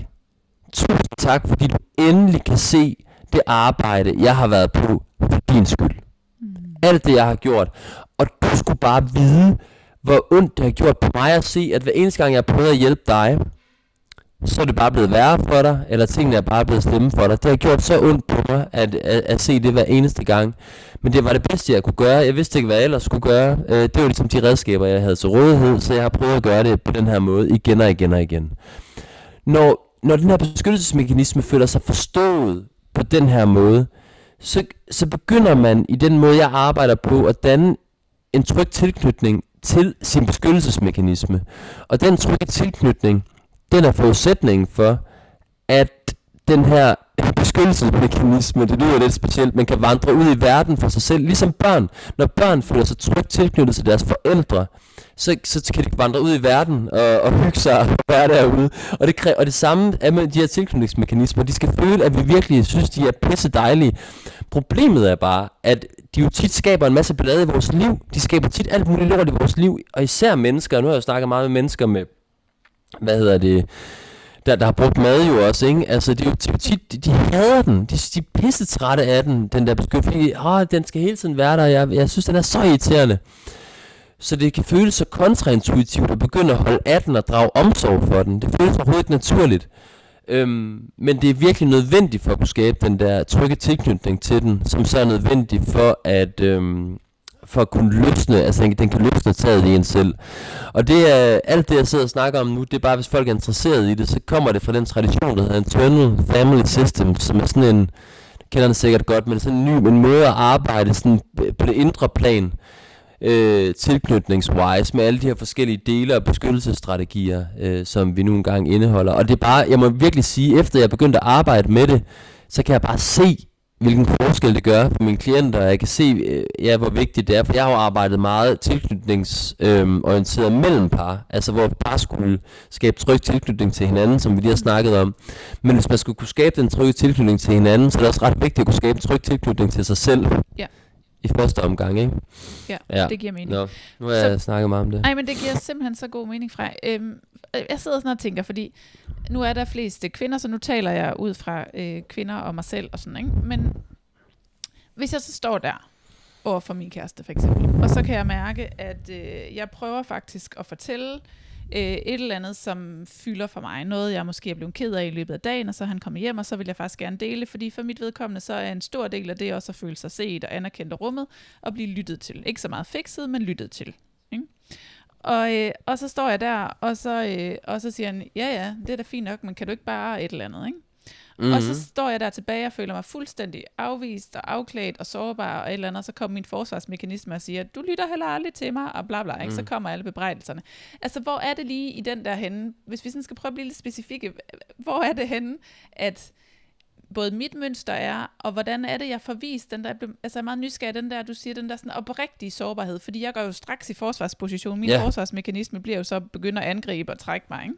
Tusind tak, fordi du endelig kan se det arbejde, jeg har været på for din skyld. Alt det, jeg har gjort. Og du skulle bare vide, hvor ondt det har gjort på mig at se, at hver eneste gang, jeg har prøvet at hjælpe dig, så er det bare blevet værre for dig, eller tingene er bare blevet slemme for dig. Det har gjort så ondt på mig, at, at, at se det hver eneste gang. Men det var det bedste, jeg kunne gøre. Jeg vidste ikke, hvad jeg ellers skulle gøre. Øh, det var ligesom de redskaber, jeg havde til rådighed, så jeg har prøvet at gøre det på den her måde igen og igen og igen. Når, når den her beskyttelsesmekanisme føler sig forstået på den her måde, så, så begynder man i den måde, jeg arbejder på, at danne en tryg tilknytning til sin beskyttelsesmekanisme. Og den trygge tilknytning, den er forudsætningen for, at den her beskyttelsesmekanisme, det lyder lidt specielt, man kan vandre ud i verden for sig selv, ligesom børn. Når børn føler sig trygt tilknyttet til deres forældre, så, så kan de vandre ud i verden og, og hygge sig og være derude. Og det, kræver, og det samme er med de her tilknytningsmekanismer. De skal føle, at vi virkelig synes, de er pisse dejlige. Problemet er bare, at de jo tit skaber en masse ballade i vores liv. De skaber tit alt muligt lort i vores liv. Og især mennesker, nu har jeg jo snakket meget med mennesker med, hvad hedder det, der, der har brugt mad jo også, ikke? Altså, det er jo tit, de, de hader den. De, de er pisse trætte af den, den der beskyttelse. Fordi, åh, den skal hele tiden være der. Jeg, jeg synes, den er så irriterende. Så det kan føles så kontraintuitivt at begynde at holde af den og drage omsorg for den. Det føles overhovedet ikke naturligt. Øhm, men det er virkelig nødvendigt for at kunne skabe den der trygge tilknytning til den, som så er nødvendig for at, øhm, for at kunne løsne, altså den, den kan løsne taget i en selv. Og det er alt det, jeg sidder og snakker om nu, det er bare, hvis folk er interesseret i det, så kommer det fra den tradition, der hedder Internal Family System, som er sådan en, kender den sikkert godt, men sådan en ny en måde at arbejde sådan på det indre plan, øh, tilknytningswise med alle de her forskellige dele og beskyttelsesstrategier, øh, som vi nu engang indeholder. Og det er bare, jeg må virkelig sige, efter jeg begyndte at arbejde med det, så kan jeg bare se, hvilken forskel det gør for mine klienter, og jeg kan se, øh, ja, hvor vigtigt det er, for jeg har jo arbejdet meget tilknytningsorienteret øh, mellem par, altså hvor par skulle skabe tryg tilknytning til hinanden, som vi lige har snakket om. Men hvis man skulle kunne skabe den trygge tilknytning til hinanden, så er det også ret vigtigt at kunne skabe en tryg tilknytning til sig selv. Ja i første omgang, ikke? Ja, ja. det giver mening. Nå, nu har jeg så, snakket meget om det. Nej, men det giver simpelthen så god mening fra. Øhm, Øh, jeg sidder sådan og tænker, fordi nu er der flest øh, kvinder, så nu taler jeg ud fra øh, kvinder og mig selv og sådan, ikke? Men hvis jeg så står der over for min kæreste for eksempel, og så kan jeg mærke, at øh, jeg prøver faktisk at fortælle øh, et eller andet, som fylder for mig. Noget, jeg måske er blevet ked af i løbet af dagen, og så han kommer hjem, og så vil jeg faktisk gerne dele, fordi for mit vedkommende, så er en stor del af det også at føle sig set og anerkendt af rummet, og blive lyttet til. Ikke så meget fikset, men lyttet til. Og, øh, og så står jeg der, og så, øh, og så siger han, ja ja, det er da fint nok, men kan du ikke bare et eller andet, ikke? Mm-hmm. Og så mhm. står jeg der tilbage og føler mig fuldstændig afvist og afklædt og sårbar og et eller andet, og så kommer min forsvarsmekanisme og siger, du lytter heller aldrig til mig, og bla bla, ikke? Mm. så kommer alle bebrejdelserne. Altså, hvor er det lige i den der henne, hvis vi sådan skal prøve at blive lidt specifikke, hvor er det henne, at både mit mønster er, og hvordan er det, jeg får vist den der, altså jeg er meget nysgerrig, den der, du siger, den der sådan oprigtige sårbarhed, fordi jeg går jo straks i forsvarsposition, min yeah. forsvarsmekanisme bliver jo så begynder at angribe og trække mig, ikke?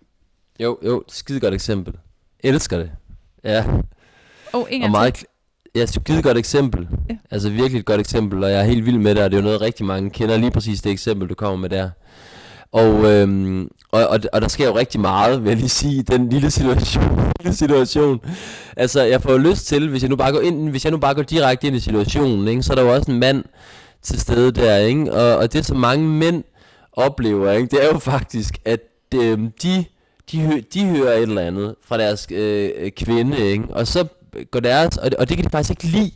Jo, jo, skide godt eksempel. elsker det. Ja. Oh, en og meget, Ja, skide godt eksempel. Ja. Altså virkelig et godt eksempel, og jeg er helt vild med det, og det er jo noget rigtig mange kender lige præcis det eksempel, du kommer med der. Og, øhm, og, og, og der sker jo rigtig meget, vil jeg lige sige, i den lille situation. lille situation. Altså, jeg får lyst til, hvis jeg nu bare går, ind, hvis jeg nu bare går direkte ind i situationen, ikke, så er der jo også en mand til stede der, ikke? Og, og det, som mange mænd oplever, ikke, det er jo faktisk, at øhm, de de, hø- de hører et eller andet fra deres øh, øh kvinde, ikke? og så går deres, og og det kan de faktisk ikke lide,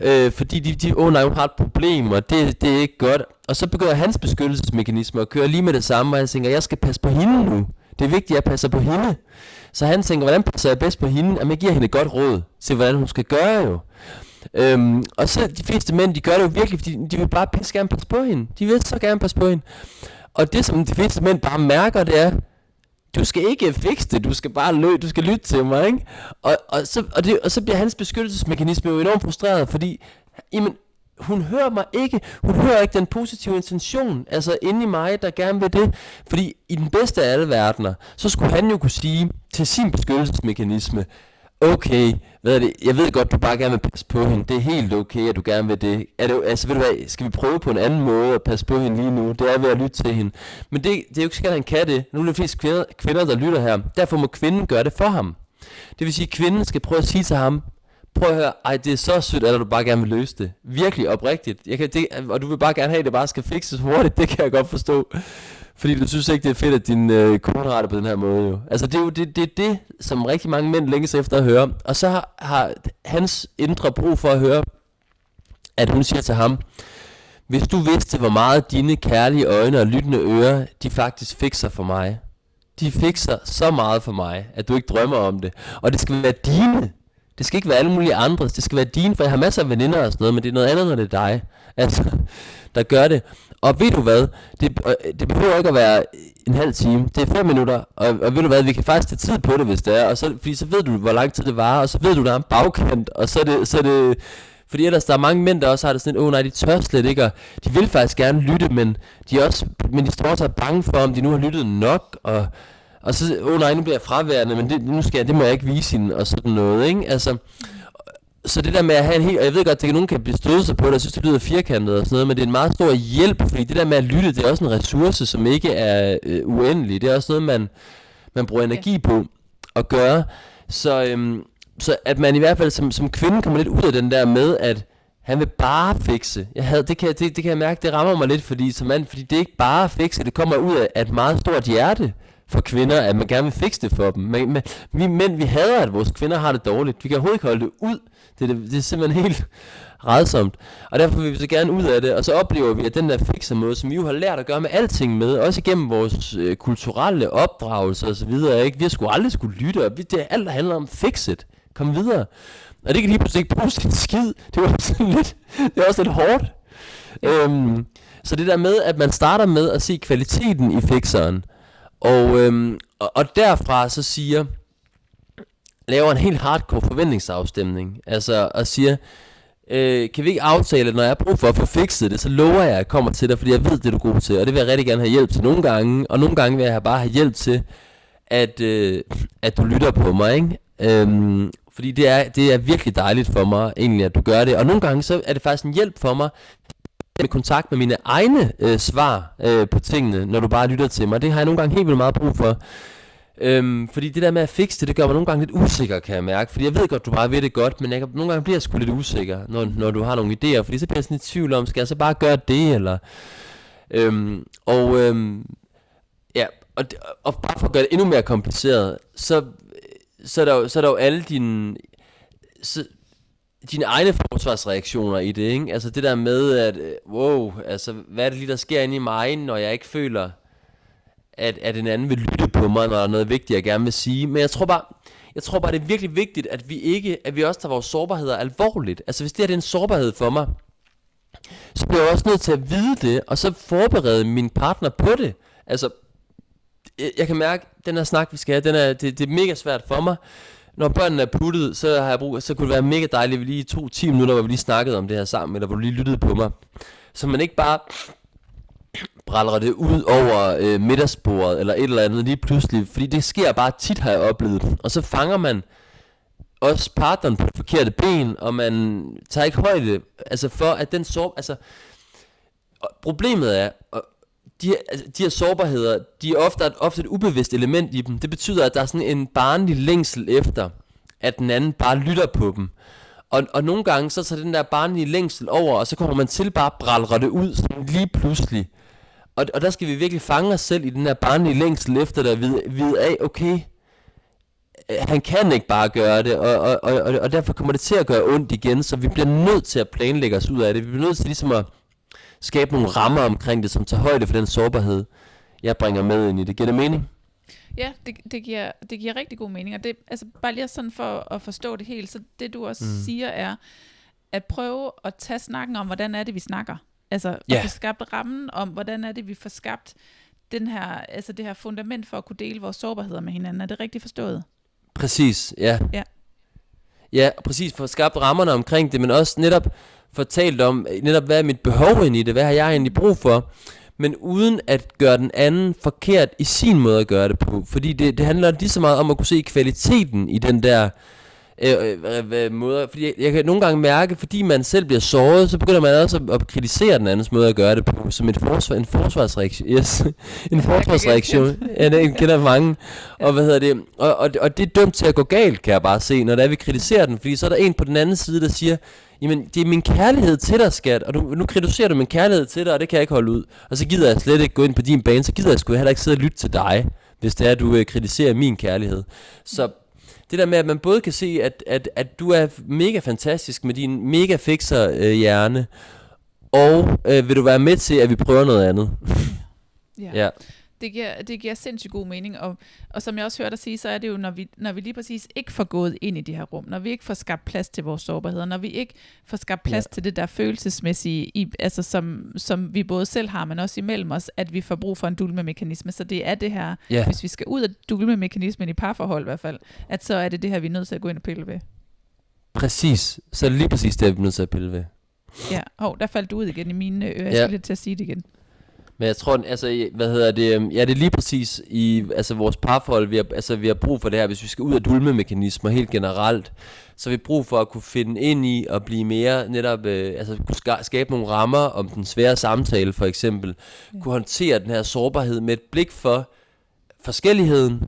øh, fordi de, de åh nej, hun har et problem, og det, det er ikke godt. Og så begynder hans beskyttelsesmekanisme at køre lige med det samme, og han tænker, jeg skal passe på hende nu. Det er vigtigt, at jeg passer på hende. Så han tænker, hvordan passer jeg bedst på hende? Jamen, jeg giver hende et godt råd til, hvordan hun skal gøre jo. Øhm, og så de fleste mænd, de gør det jo virkelig, fordi de vil bare pisse gerne passe på hende. De vil så gerne passe på hende. Og det, som de fleste mænd bare mærker, det er, du skal ikke fikse det, du skal bare lø, du skal lytte til mig, ikke? Og, og, så, og, det, og så bliver hans beskyttelsesmekanisme jo enormt frustreret, fordi, jamen, hun hører mig ikke, hun hører ikke den positive intention, altså inde i mig, der gerne vil det. Fordi i den bedste af alle verdener, så skulle han jo kunne sige til sin beskyttelsesmekanisme, okay, hvad er det, jeg ved godt, du bare gerne vil passe på hende, det er helt okay, at du gerne vil det. Er det altså, ved du hvad, skal vi prøve på en anden måde at passe på hende lige nu? Det er ved at lytte til hende. Men det, det er jo ikke sikkert, at han kan det. Nu er det flest kvinder, kvinder, der lytter her. Derfor må kvinden gøre det for ham. Det vil sige, at kvinden skal prøve at sige til ham, prøv at høre, ej, det er så sødt, at du bare gerne vil løse det. Virkelig oprigtigt. Jeg kan, det, og du vil bare gerne have, at det bare skal fikses hurtigt, det kan jeg godt forstå. Fordi du synes ikke, det er fedt, at din øh, kone har det på den her måde. Jo. Altså, det er jo det, det, det, som rigtig mange mænd længes efter at høre. Og så har, har hans indre brug for at høre, at hun siger til ham, hvis du vidste, hvor meget dine kærlige øjne og lyttende ører, de faktisk fikser for mig. De fikser så meget for mig, at du ikke drømmer om det. Og det skal være dine. Det skal ikke være alle mulige andres. Det skal være dine, for jeg har masser af veninder og sådan noget, men det er noget andet, når det er dig. Altså, der gør det. Og ved du hvad, det, øh, det behøver ikke at være en halv time, det er fem minutter, og, og ved du hvad, vi kan faktisk tage tid på det, hvis det er, og så, fordi så ved du, hvor lang tid det var, og så ved du, der er en bagkant, og så er det, så er det fordi ellers der er mange mænd, der også har det sådan, åh oh, nej, de tør slet ikke, og de vil faktisk gerne lytte, men de, er også, men de står også bange for, om de nu har lyttet nok, og, og så, åh oh, nej, nu bliver jeg fraværende, men det, nu skal jeg, det må jeg ikke vise hende, og sådan noget, ikke? Altså, så det der med at have en helt, og jeg ved godt, at nogen kan bestøde sig på det, jeg synes, det lyder firkantet og sådan noget, men det er en meget stor hjælp, fordi det der med at lytte, det er også en ressource, som ikke er øh, uendelig. Det er også noget, man, man bruger energi på at gøre. Så, øhm, så at man i hvert fald som, som kvinde kommer lidt ud af den der med, at han vil bare fikse. Jeg havde, det, kan, det, det kan jeg mærke, det rammer mig lidt, fordi, som mand, fordi det er ikke bare fikse, det kommer ud af et meget stort hjerte for kvinder, at man gerne vil fikse det for dem. Men, men, vi mænd, vi hader, at vores kvinder har det dårligt. Vi kan overhovedet ikke holde det ud. Det, det, det er simpelthen helt redsomt. Og derfor vil vi så gerne ud af det, og så oplever vi, at den der fikser måde, som vi jo har lært at gøre med alting med, også igennem vores øh, kulturelle opdragelse og så videre, ikke? vi har sgu aldrig skulle lytte, og vi, det er alt, der handler om fix it. Kom videre. Og det kan lige pludselig ikke bruge sin skid. Det var sådan lidt, det er også lidt hårdt. Øhm, så det der med, at man starter med at se kvaliteten i fixeren, og, øhm, og, og derfra så siger, laver en helt hardcore forventningsafstemning, altså og siger, øh, kan vi ikke aftale, at når jeg har brug for at få fikset det, så lover jeg, at jeg kommer til dig, fordi jeg ved, det er du god til, og det vil jeg rigtig gerne have hjælp til nogle gange, og nogle gange vil jeg bare have hjælp til, at, øh, at du lytter på mig, ikke? Øhm, fordi det er, det er virkelig dejligt for mig, egentlig, at du gør det, og nogle gange så er det faktisk en hjælp for mig, med kontakt med mine egne øh, svar øh, på tingene, når du bare lytter til mig. Det har jeg nogle gange helt vildt meget brug for. Øhm, fordi det der med at fikse det, det gør mig nogle gange lidt usikker, kan jeg mærke. Fordi jeg ved godt, du bare ved det godt, men jeg, nogle gange bliver jeg sgu lidt usikker, når, når du har nogle idéer. Fordi så bliver jeg sådan i tvivl om, skal jeg så bare gøre det, eller... Øhm, og øhm, ja, og, og bare for at gøre det endnu mere kompliceret, så, så, er, der jo, så er der jo alle dine... Så, dine egne forsvarsreaktioner i det, ikke? Altså det der med, at øh, wow, altså hvad er det lige, der sker inde i mig, når jeg ikke føler, at, at en anden vil lytte på mig, når der er noget vigtigt, jeg gerne vil sige. Men jeg tror bare, jeg tror bare, det er virkelig vigtigt, at vi ikke, at vi også tager vores sårbarheder alvorligt. Altså hvis det her det er en sårbarhed for mig, så bliver jeg også nødt til at vide det, og så forberede min partner på det. Altså, jeg, jeg kan mærke, at den her snak, vi skal have, den er, det, det er mega svært for mig. Når børnene er puttet, så, har jeg brug, så kunne det være mega dejligt, at vi lige to 10 minutter, hvor vi lige snakkede om det her sammen, eller hvor du lige lyttede på mig. Så man ikke bare bralrer det ud over øh, middagsbordet eller et eller andet lige pludselig, fordi det sker bare tit, har jeg oplevet. Og så fanger man også partneren på det forkerte ben, og man tager ikke højde, altså for at den sår, altså problemet er, de, altså, de her sårbarheder, de er ofte, ofte et ubevidst element i dem. Det betyder, at der er sådan en barnlig længsel efter, at den anden bare lytter på dem. Og, og nogle gange, så tager den der barnlige længsel over, og så kommer man til bare at brældre det ud sådan lige pludselig. Og, og der skal vi virkelig fange os selv i den der barnlige længsel efter og vide, vide af, okay, øh, han kan ikke bare gøre det, og, og, og, og derfor kommer det til at gøre ondt igen, så vi bliver nødt til at planlægge os ud af det. Vi bliver nødt til ligesom at skabe nogle rammer omkring det, som tager højde for den sårbarhed, jeg bringer med ind i det. Giver det mening? Ja, det, det, giver, det giver rigtig god mening, og det, altså bare lige sådan for at forstå det helt, så det du også mm. siger er, at prøve at tage snakken om, hvordan er det, vi snakker. Altså yeah. at få skabt rammen om, hvordan er det, vi får skabt den her, altså det her fundament for at kunne dele vores sårbarheder med hinanden. Er det rigtigt forstået? Præcis, ja. Ja, ja præcis, for at skabe rammerne omkring det, men også netop fortalt om, netop hvad er mit behov ind i det, hvad har jeg egentlig brug for, men uden at gøre den anden forkert i sin måde at gøre det på. Fordi det, det handler lige så meget om at kunne se kvaliteten i den der øh, øh, øh, måder. Fordi jeg, jeg kan nogle gange mærke, fordi man selv bliver såret, så begynder man også at, at kritisere den andens måde at gøre det på, som et forsvar, en forsvarsreaktion. Yes. en forsvarsreaktion. ja, det kender mange. Og hvad hedder det? Og, og, og det er dømt til at gå galt, kan jeg bare se, når det er, vi kritiserer den. Fordi så er der en på den anden side, der siger, jamen det er min kærlighed til dig, skat, og du, nu kritiserer du min kærlighed til dig, og det kan jeg ikke holde ud. Og så gider jeg slet ikke gå ind på din bane, så gider jeg sgu heller ikke sidde og lytte til dig, hvis det er, at du øh, kritiserer min kærlighed. Så det der med, at man både kan se, at, at, at du er mega fantastisk med din mega fixer øh, hjerne, og øh, vil du være med til, at vi prøver noget andet? ja. ja det giver, det giver sindssygt god mening, og, og som jeg også hørte dig sige, så er det jo, når vi, når vi lige præcis ikke får gået ind i de her rum, når vi ikke får skabt plads til vores sårbarheder, når vi ikke får skabt plads ja. til det der følelsesmæssige, i, altså som, som vi både selv har, men også imellem os, at vi får brug for en dulme-mekanisme. Så det er det her, ja. hvis vi skal ud af dulme-mekanismen i parforhold i hvert fald, at så er det det her, vi er nødt til at gå ind og pille ved. Præcis. Så er det lige præcis det, vi er nødt til at pille ved. Ja, hov, der faldt du ud igen i mine ører. Jeg ja. skal lidt til at sige det igen. Men jeg tror, altså, hvad hedder det, øhm, ja, det er lige præcis i altså, vores parforhold, vi har, altså, vi har brug for det her, hvis vi skal ud af dulmemekanismer helt generelt, så vi brug for at kunne finde ind i og blive mere netop, øh, altså kunne skabe nogle rammer om den svære samtale for eksempel, ja. kunne håndtere den her sårbarhed med et blik for forskelligheden,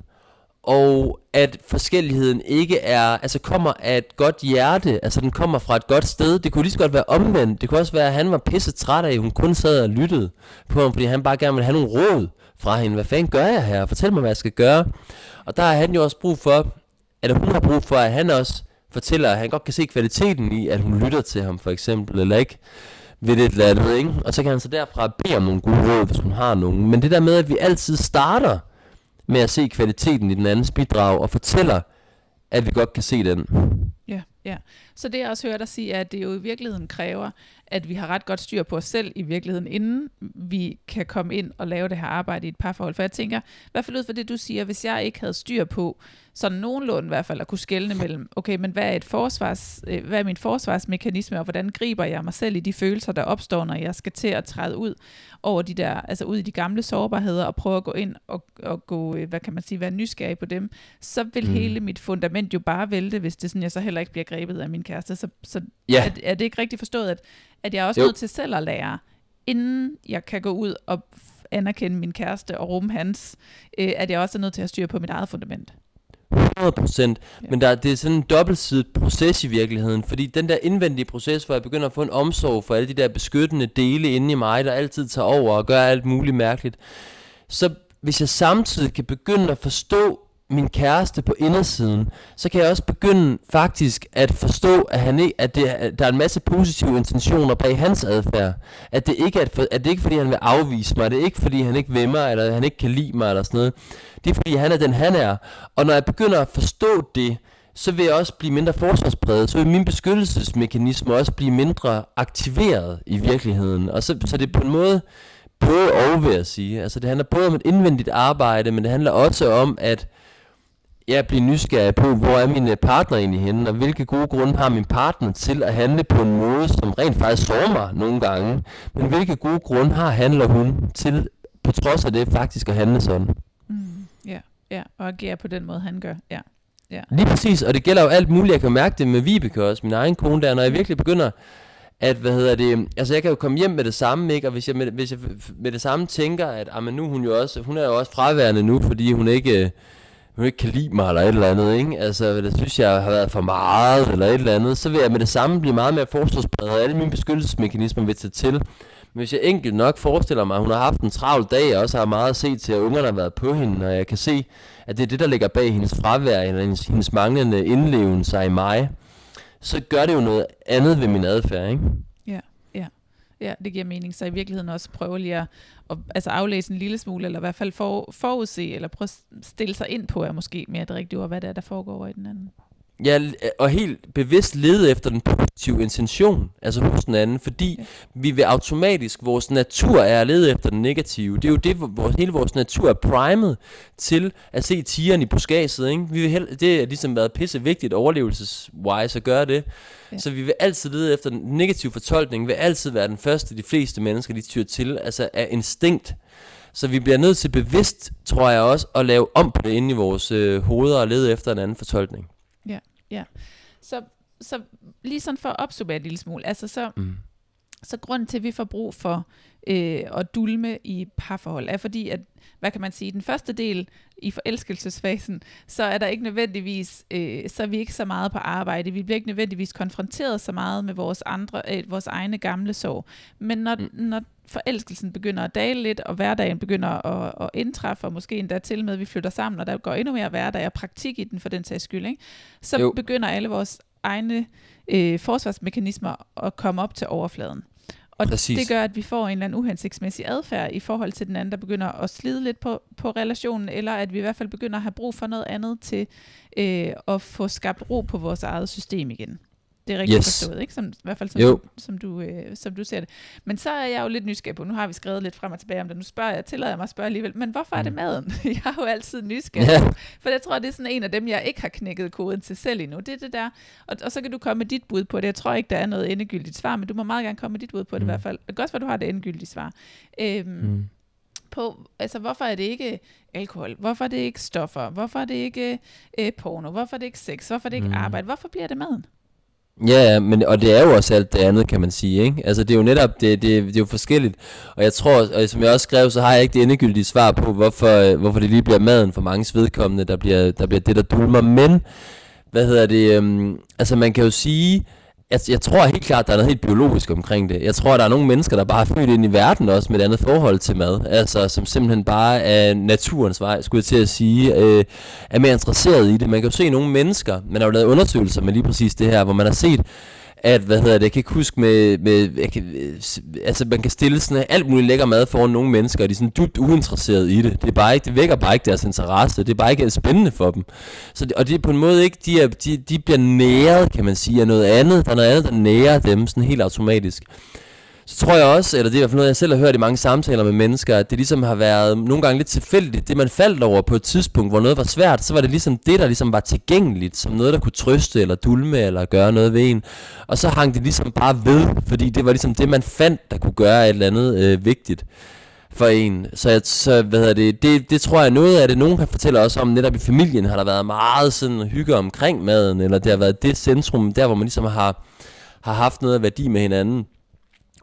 og at forskelligheden ikke er, altså kommer af et godt hjerte, altså den kommer fra et godt sted. Det kunne lige så godt være omvendt. Det kunne også være, at han var pisse træt af, at hun kun sad og lyttede på ham, fordi han bare gerne ville have nogle råd fra hende. Hvad fanden gør jeg her? Fortæl mig, hvad jeg skal gøre. Og der har han jo også brug for, at hun har brug for, at han også fortæller, at han godt kan se kvaliteten i, at hun lytter til ham, for eksempel, eller ikke ved et eller andet, ikke? Og så kan han så derfra bede om nogle gode råd, hvis hun har nogen. Men det der med, at vi altid starter med at se kvaliteten i den andens bidrag, og fortæller, at vi godt kan se den. Ja, ja. Så det jeg også hører dig sige, er, at det jo i virkeligheden kræver, at vi har ret godt styr på os selv i virkeligheden, inden vi kan komme ind og lave det her arbejde i et parforhold. For jeg tænker, i hvert fald ud fra det, du siger, hvis jeg ikke havde styr på, sådan nogenlunde i hvert fald, at kunne skelne mellem, okay, men hvad er, et forsvars, øh, hvad er min forsvarsmekanisme, og hvordan griber jeg mig selv i de følelser, der opstår, når jeg skal til at træde ud over de der, altså ud i de gamle sårbarheder, og prøve at gå ind og, og gå, øh, hvad kan man sige, være nysgerrig på dem, så vil mm. hele mit fundament jo bare vælte, hvis det sådan, jeg så heller ikke bliver grebet af min kæreste. Så, så ja. er, er det ikke rigtigt forstået, at, at jeg er også jo. nødt til selv at lære, inden jeg kan gå ud og anerkende min kæreste og rumme hans, øh, at jeg også er nødt til at styre på mit eget fundament. 100%, ja. men der, det er sådan en dobbeltsidet proces i virkeligheden, fordi den der indvendige proces, hvor jeg begynder at få en omsorg for alle de der beskyttende dele inde i mig, der altid tager over og gør alt muligt mærkeligt, så hvis jeg samtidig kan begynde at forstå min kæreste på indersiden, så kan jeg også begynde faktisk at forstå, at, han ikke, at, det, at der er en masse positive intentioner bag hans adfærd. At det ikke er, at det ikke er fordi, han vil afvise mig, det er ikke fordi, han ikke vil mig, eller han ikke kan lide mig, eller sådan noget. Det er fordi, han er den, han er. Og når jeg begynder at forstå det, så vil jeg også blive mindre forsvarspræget, så vil min beskyttelsesmekanisme også blive mindre aktiveret i virkeligheden. Og så, så det er på en måde både og, vil jeg sige. Altså det handler både om et indvendigt arbejde, men det handler også om, at jeg bliver nysgerrig på, hvor er min partner egentlig henne, og hvilke gode grunde har min partner til at handle på en måde, som rent faktisk sårer mig nogle gange. Men hvilke gode grunde har han eller hun til, på trods af det, faktisk at handle sådan. Mm, ja, ja, og agere på den måde, han gør. Ja. Ja. Lige præcis, og det gælder jo alt muligt. Jeg kan mærke det med Vibeke også, min egen kone der, når jeg virkelig begynder at, hvad hedder det, altså jeg kan jo komme hjem med det samme, ikke, og hvis jeg med, hvis jeg med det samme tænker, at ah, men nu hun jo også, hun er jo også fraværende nu, fordi hun ikke, hun ikke kan lide mig eller et eller andet, ikke? Altså, det synes jeg har været for meget eller et eller andet, så vil jeg med det samme blive meget mere forsvarspræget, og alle mine beskyttelsesmekanismer vil tage til. Men hvis jeg enkelt nok forestiller mig, at hun har haft en travl dag, og også har meget at se til, at ungerne har været på hende, og jeg kan se, at det er det, der ligger bag hendes fravær, eller hendes, hendes manglende indlevelse i mig, så gør det jo noget andet ved min adfærd, ikke? Ja, det giver mening. Så i virkeligheden også prøve lige at, at altså aflæse en lille smule, eller i hvert fald for, forudse, eller prøve at stille sig ind på, er måske mere det rigtige ord, hvad det er, der foregår over i den anden. Ja, og helt bevidst lede efter den positive intention, altså hos den anden, fordi ja. vi vil automatisk, vores natur er at lede efter den negative. Det er jo det, hvor hele vores natur er primet til at se tigeren i buskaget, ikke? Vi vil hel- det er ligesom været pisse vigtigt overlevelseswise at gøre det. Ja. Så vi vil altid lede efter den negative fortolkning, vil altid være den første, de fleste mennesker, de tyr til, altså af instinkt. Så vi bliver nødt til bevidst, tror jeg også, at lave om på det inde i vores øh, hoveder og lede efter en anden fortolkning. Ja, ja. Så, så lige sådan for at opsummere en lille smule, altså så, mm så grunden til, at vi får brug for øh, at dulme i parforhold, er fordi, at, hvad kan man sige, den første del i forelskelsesfasen, så er der ikke nødvendigvis, øh, så er vi ikke så meget på arbejde, vi bliver ikke nødvendigvis konfronteret så meget med vores, andre, øh, vores egne gamle sorg. Men når, mm. når forelskelsen begynder at dale lidt, og hverdagen begynder at, at indtræffe, og måske endda til med, at vi flytter sammen, og der går endnu mere hverdag og praktik i den for den sags skyld, ikke? så jo. begynder alle vores egne øh, forsvarsmekanismer at komme op til overfladen. Og Præcis. det gør, at vi får en eller anden uhensigtsmæssig adfærd i forhold til den anden, der begynder at slide lidt på, på relationen, eller at vi i hvert fald begynder at have brug for noget andet til øh, at få skabt ro på vores eget system igen. Det er rigtigt yes. forstået, ikke? Som, I hvert fald som, du, som, du, øh, som du ser det. Men så er jeg jo lidt nysgerrig på, nu har vi skrevet lidt frem og tilbage om det, nu spørger jeg, tillader jeg mig at spørge alligevel, men hvorfor mm. er det mm. maden? jeg er jo altid nysgerrig yeah. For jeg tror, det er sådan en af dem, jeg ikke har knækket koden til selv endnu. Det er det der, og, og så kan du komme med dit bud på det. Jeg tror ikke, der er noget endegyldigt svar, men du må meget gerne komme med dit bud på det mm. i hvert fald. Det kan også være, du har det endegyldige svar. Øhm, mm på, altså hvorfor er det ikke alkohol? Hvorfor er det ikke stoffer? Hvorfor er det ikke øh, porno? Hvorfor er det ikke sex? Hvorfor er det ikke mm. arbejde? Hvorfor bliver det maden? Ja, men, og det er jo også alt det andet, kan man sige, ikke? Altså, det er jo netop, det, det, det er jo forskelligt, og jeg tror, og som jeg også skrev, så har jeg ikke det endegyldige svar på, hvorfor, øh, hvorfor det lige bliver maden for mange vedkommende, der bliver, der bliver det, der dulmer, men, hvad hedder det, øhm, altså man kan jo sige, jeg, jeg tror helt klart, der er noget helt biologisk omkring det. Jeg tror, der er nogle mennesker, der bare er født ind i verden også med et andet forhold til mad. Altså, som simpelthen bare er naturens vej, skulle jeg til at sige, øh, er mere interesseret i det. Man kan jo se nogle mennesker, man har jo lavet undersøgelser med lige præcis det her, hvor man har set, at, hvad hedder det, jeg kan ikke huske med, med jeg kan, øh, altså man kan stille sådan alt muligt lækker mad foran nogle mennesker, og de er sådan dybt uinteresserede i det. Det, er bare ikke, det vækker bare ikke deres interesse, det er bare ikke spændende for dem. Så, og det er på en måde ikke, de, er, de, de bliver næret, kan man sige, af noget andet. Der er noget andet, der nærer dem sådan helt automatisk så tror jeg også, eller det er i hvert fald noget, jeg selv har hørt i mange samtaler med mennesker, at det ligesom har været nogle gange lidt tilfældigt. Det man faldt over på et tidspunkt, hvor noget var svært, så var det ligesom det, der ligesom var tilgængeligt, som noget, der kunne trøste eller dulme eller gøre noget ved en. Og så hang det ligesom bare ved, fordi det var ligesom det, man fandt, der kunne gøre et eller andet øh, vigtigt for en. Så, jeg, så hvad hedder det, det, det tror jeg noget af det, nogen kan fortælle os om, netop i familien har der været meget sådan hygge omkring maden, eller det har været det centrum, der hvor man ligesom har, har haft noget af værdi med hinanden.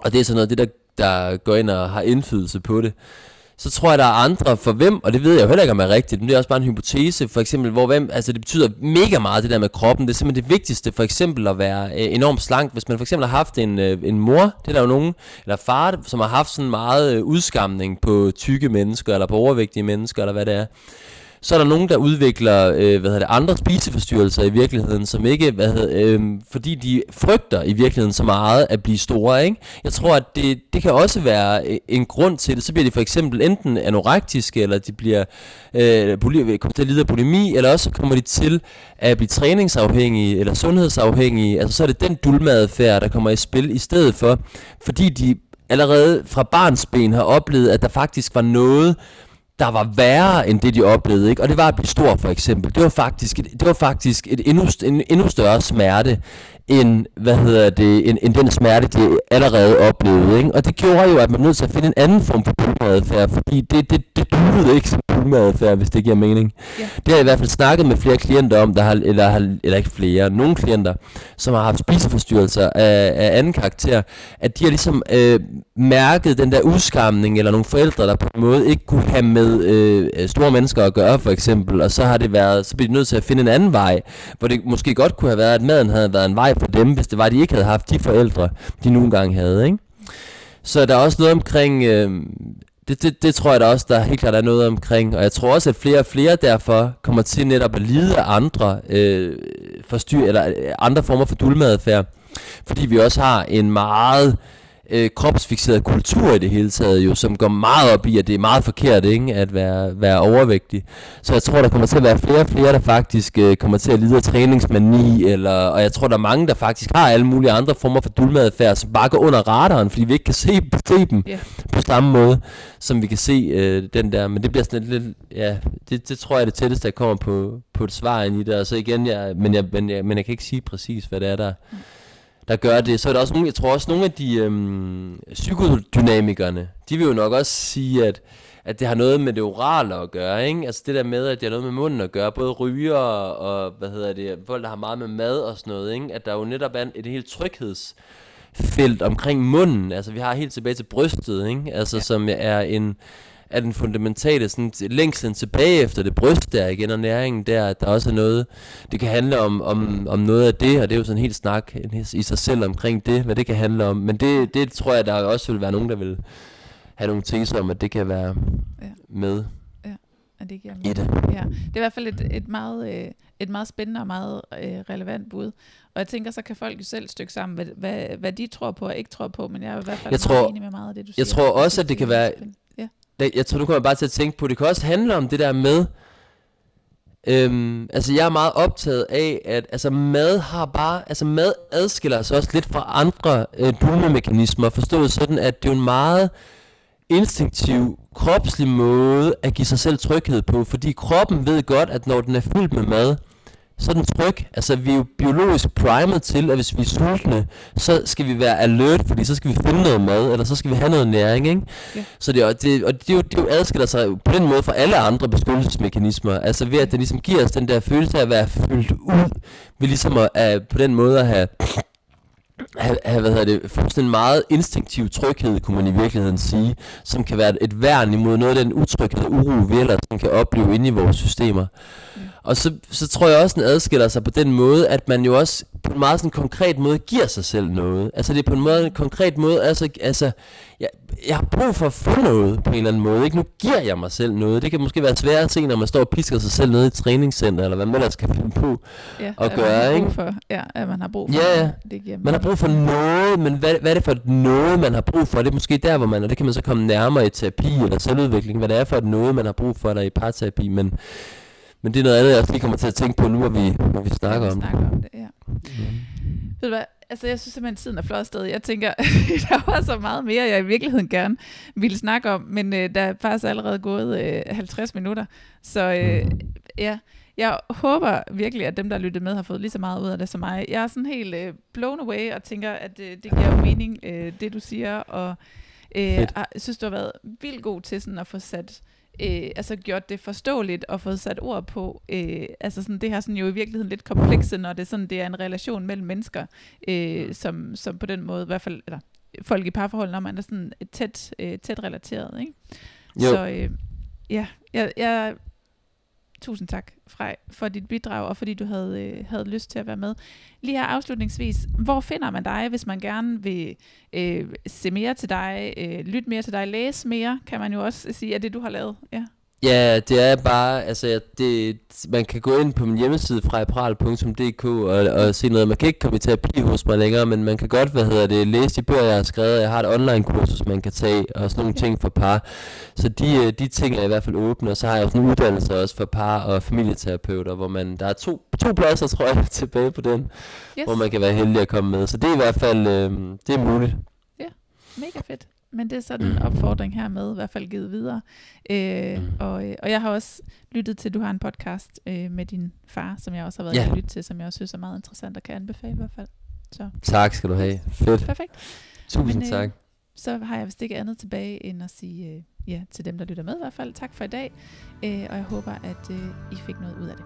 Og det er sådan noget det, der, der går ind og har indflydelse på det. Så tror jeg, der er andre for hvem, og det ved jeg jo heller ikke, om er rigtigt, men det er også bare en hypotese, for eksempel, hvor hvem, altså det betyder mega meget det der med kroppen, det er simpelthen det vigtigste, for eksempel at være øh, enormt slank, hvis man for eksempel har haft en, øh, en mor, det er der jo nogen, eller far, som har haft sådan meget øh, udskamning på tykke mennesker, eller på overvægtige mennesker, eller hvad det er, så er der nogen, der udvikler øh, hvad hedder det, andre spiseforstyrrelser i virkeligheden, som ikke, hvad hedder, øh, fordi de frygter i virkeligheden så meget at blive store. Ikke? Jeg tror, at det, det kan også være øh, en grund til det. Så bliver de for eksempel enten anorektiske, eller de bliver øh, kommer til at lide af bulimi, eller også kommer de til at blive træningsafhængige, eller sundhedsafhængige. Altså så er det den dulmadfærd, der kommer i spil i stedet for, fordi de allerede fra barns ben har oplevet, at der faktisk var noget, der var værre end det, de oplevede. Ikke? Og det var at blive stor, for eksempel. Det var faktisk et, det var faktisk et endnu, en endnu større smerte, end, hvad hedder det, end, end den smerte, de allerede oplevede. Ikke? Og det gjorde jo, at man nødt til at finde en anden form for pulmeradfærd, fordi det, det, det duede ikke som pulmeradfærd, hvis det giver mening. Ja. Det har jeg i hvert fald snakket med flere klienter om, der har, eller, har, eller ikke flere, nogle klienter, som har haft spiseforstyrrelser af, af anden karakter, at de har ligesom øh, mærket den der udskamning, eller nogle forældre, der på en måde ikke kunne have med øh, store mennesker at gøre, for eksempel, og så har det været, så bliver de nødt til at finde en anden vej, hvor det måske godt kunne have været, at maden havde været en vej for dem, hvis det var, at de ikke havde haft de forældre, de nogle gange havde, ikke? Så der er også noget omkring, øh, det, det, det tror jeg da også, der helt klart er noget omkring, og jeg tror også, at flere og flere derfor kommer til netop at lide af andre øh, forstyr, eller øh, andre former for dulmadfærd, fordi vi også har en meget øh, øh, kropsfixeret kultur i det hele taget, jo, som går meget op i, at det er meget forkert ikke, at være, være overvægtig. Så jeg tror, der kommer til at være flere og flere, der faktisk øh, kommer til at lide af træningsmani, eller, og jeg tror, der er mange, der faktisk har alle mulige andre former for dulmadfærd, som bare går under radaren, fordi vi ikke kan se, se dem yeah. på samme måde, som vi kan se øh, den der. Men det bliver sådan lidt, ja, det, det tror jeg er det tætteste, jeg kommer på, på et svar ind i det. Og så igen, jeg, men, jeg, men, jeg, men jeg kan ikke sige præcis, hvad det er, der... Mm der gør det. Så er der også nogle, jeg tror også nogle af de øhm, psykodynamikerne, de vil jo nok også sige, at, at det har noget med det orale at gøre, ikke? Altså det der med, at det har noget med munden at gøre, både ryger og, hvad hedder det, folk der har meget med mad og sådan noget, ikke? At der jo netop er et helt tryghedsfelt omkring munden, altså vi har helt tilbage til brystet, ikke? Altså ja. som er en er den fundamentale sådan, længslen tilbage efter det bryst der igen, og næringen der, at der også er noget, det kan handle om, om, om noget af det, og det er jo sådan en helt snak i sig selv omkring det, hvad det kan handle om. Men det, det tror jeg, der også vil være nogen, der vil have nogle ting om, at det kan være ja. med. Ja, at det giver det. Ja. Det er i hvert fald et, et meget... Øh, et meget spændende og meget øh, relevant bud. Og jeg tænker, så kan folk jo selv stykke sammen, hvad, hvad, hvad de tror på og ikke tror på, men jeg er i hvert fald jeg tror, enig med meget af det, du jeg siger. Jeg tror også, at det kan være, jeg, jeg tror, nu kommer jeg bare til at tænke på, det kan også handle om det der med, Øhm, altså jeg er meget optaget af, at altså mad har bare, altså mad adskiller sig også lidt fra andre øh, dumemekanismer, forstået sådan, at det er en meget instinktiv, kropslig måde at give sig selv tryghed på, fordi kroppen ved godt, at når den er fyldt med mad, så den tryg. Altså, vi er jo biologisk primet til, at hvis vi er sultne, så skal vi være alert, fordi så skal vi finde noget mad, eller så skal vi have noget næring, ikke? Ja. Så det, og det, og det, det, det jo adskiller sig på den måde fra alle andre beskyttelsesmekanismer. Altså ved, at det ligesom giver os den der følelse af at være fyldt ud, ved ligesom at, at på den måde at have have, have hvad hedder det, fuldstændig meget instinktiv tryghed, kunne man i virkeligheden sige, som kan være et værn imod noget af den utryghed og uro, vi ellers kan opleve inde i vores systemer. Mm. Og så, så tror jeg også, den adskiller sig på den måde, at man jo også på en meget sådan konkret måde giver sig selv noget. Altså det er på en måde en konkret måde, altså, altså jeg, jeg har brug for at få noget på en eller anden måde. Ikke? Nu giver jeg mig selv noget. Det kan måske være svært at se, når man står og pisker sig selv nede i et træningscenter, eller hvad man ellers kan finde på Ja, at gøre, man ikke? brug for, ja, at man har brug for Ja, det. det giver Man har brug for noget, men hvad, hvad er det for et noget, man har brug for? Det er måske der, hvor man, og det kan man så komme nærmere i terapi eller selvudvikling, hvad det er for et noget, man har brug for der i parterapi, men, men det er noget andet, jeg også lige kommer til at tænke på nu, hvor vi, hvor vi snakker om det. snakker om det. Ja. Ved du hvad, altså jeg synes simpelthen, tiden er flot sted. Jeg tænker, der var så meget mere, jeg i virkeligheden gerne ville snakke om, men øh, der er faktisk allerede gået øh, 50 minutter. Så øh, ja, jeg håber virkelig, at dem, der lyttet med, har fået lige så meget ud af det som mig. Jeg er sådan helt øh, blown away og tænker, at øh, det giver mening, øh, det du siger, og øh, Fedt. jeg synes, du har været vildt god til sådan at få sat øh, altså gjort det forståeligt og fået sat ord på. Øh, altså sådan, det her sådan jo i virkeligheden lidt komplekse, når det, sådan, det er en relation mellem mennesker, øh, som, som på den måde, i hvert fald, eller folk i parforhold, når man er sådan tæt, øh, tæt relateret. Ikke? Jo. Så øh, ja, jeg, jeg, tusind tak Frej, for dit bidrag, og fordi du havde, øh, havde lyst til at være med. Lige her afslutningsvis, hvor finder man dig, hvis man gerne vil øh, se mere til dig, øh, lytte mere til dig, læse mere, kan man jo også sige, af det, du har lavet. Ja. Ja, det er bare, altså det, man kan gå ind på min hjemmeside frapral.dk og, og se noget. Man kan ikke komme i terapi hos mig længere, men man kan godt, hvad hedder det, læse de bøger, jeg har skrevet. Jeg har et online kursus, man kan tage, og sådan nogle ting for par. Så de, øh, de ting er i hvert fald åbne, og så har jeg også nogle uddannelser også for par og familieterapeuter, hvor man, der er to, to pladser, tror jeg, tilbage på den, Yes. hvor man kan være heldig at komme med. Så det er i hvert fald, øh, det er muligt. Mega fedt. Men det er sådan en opfordring her med, i hvert fald givet videre. Øh, Mm. og, øh, og jeg har også lyttet til, du har en podcast øh, med din far, som jeg også har været Ja. ja. at lytte til, som jeg også synes er meget interessant og kan anbefale i hvert fald. Så Tak skal du have. Fedt. perfekt. Tusind Men, øh, tak. Så har jeg vist ikke andet tilbage, end at sige øh, ja til dem, der lytter med i hvert fald. Tak for i dag, øh, og jeg håber, at øh, I fik noget ud af det.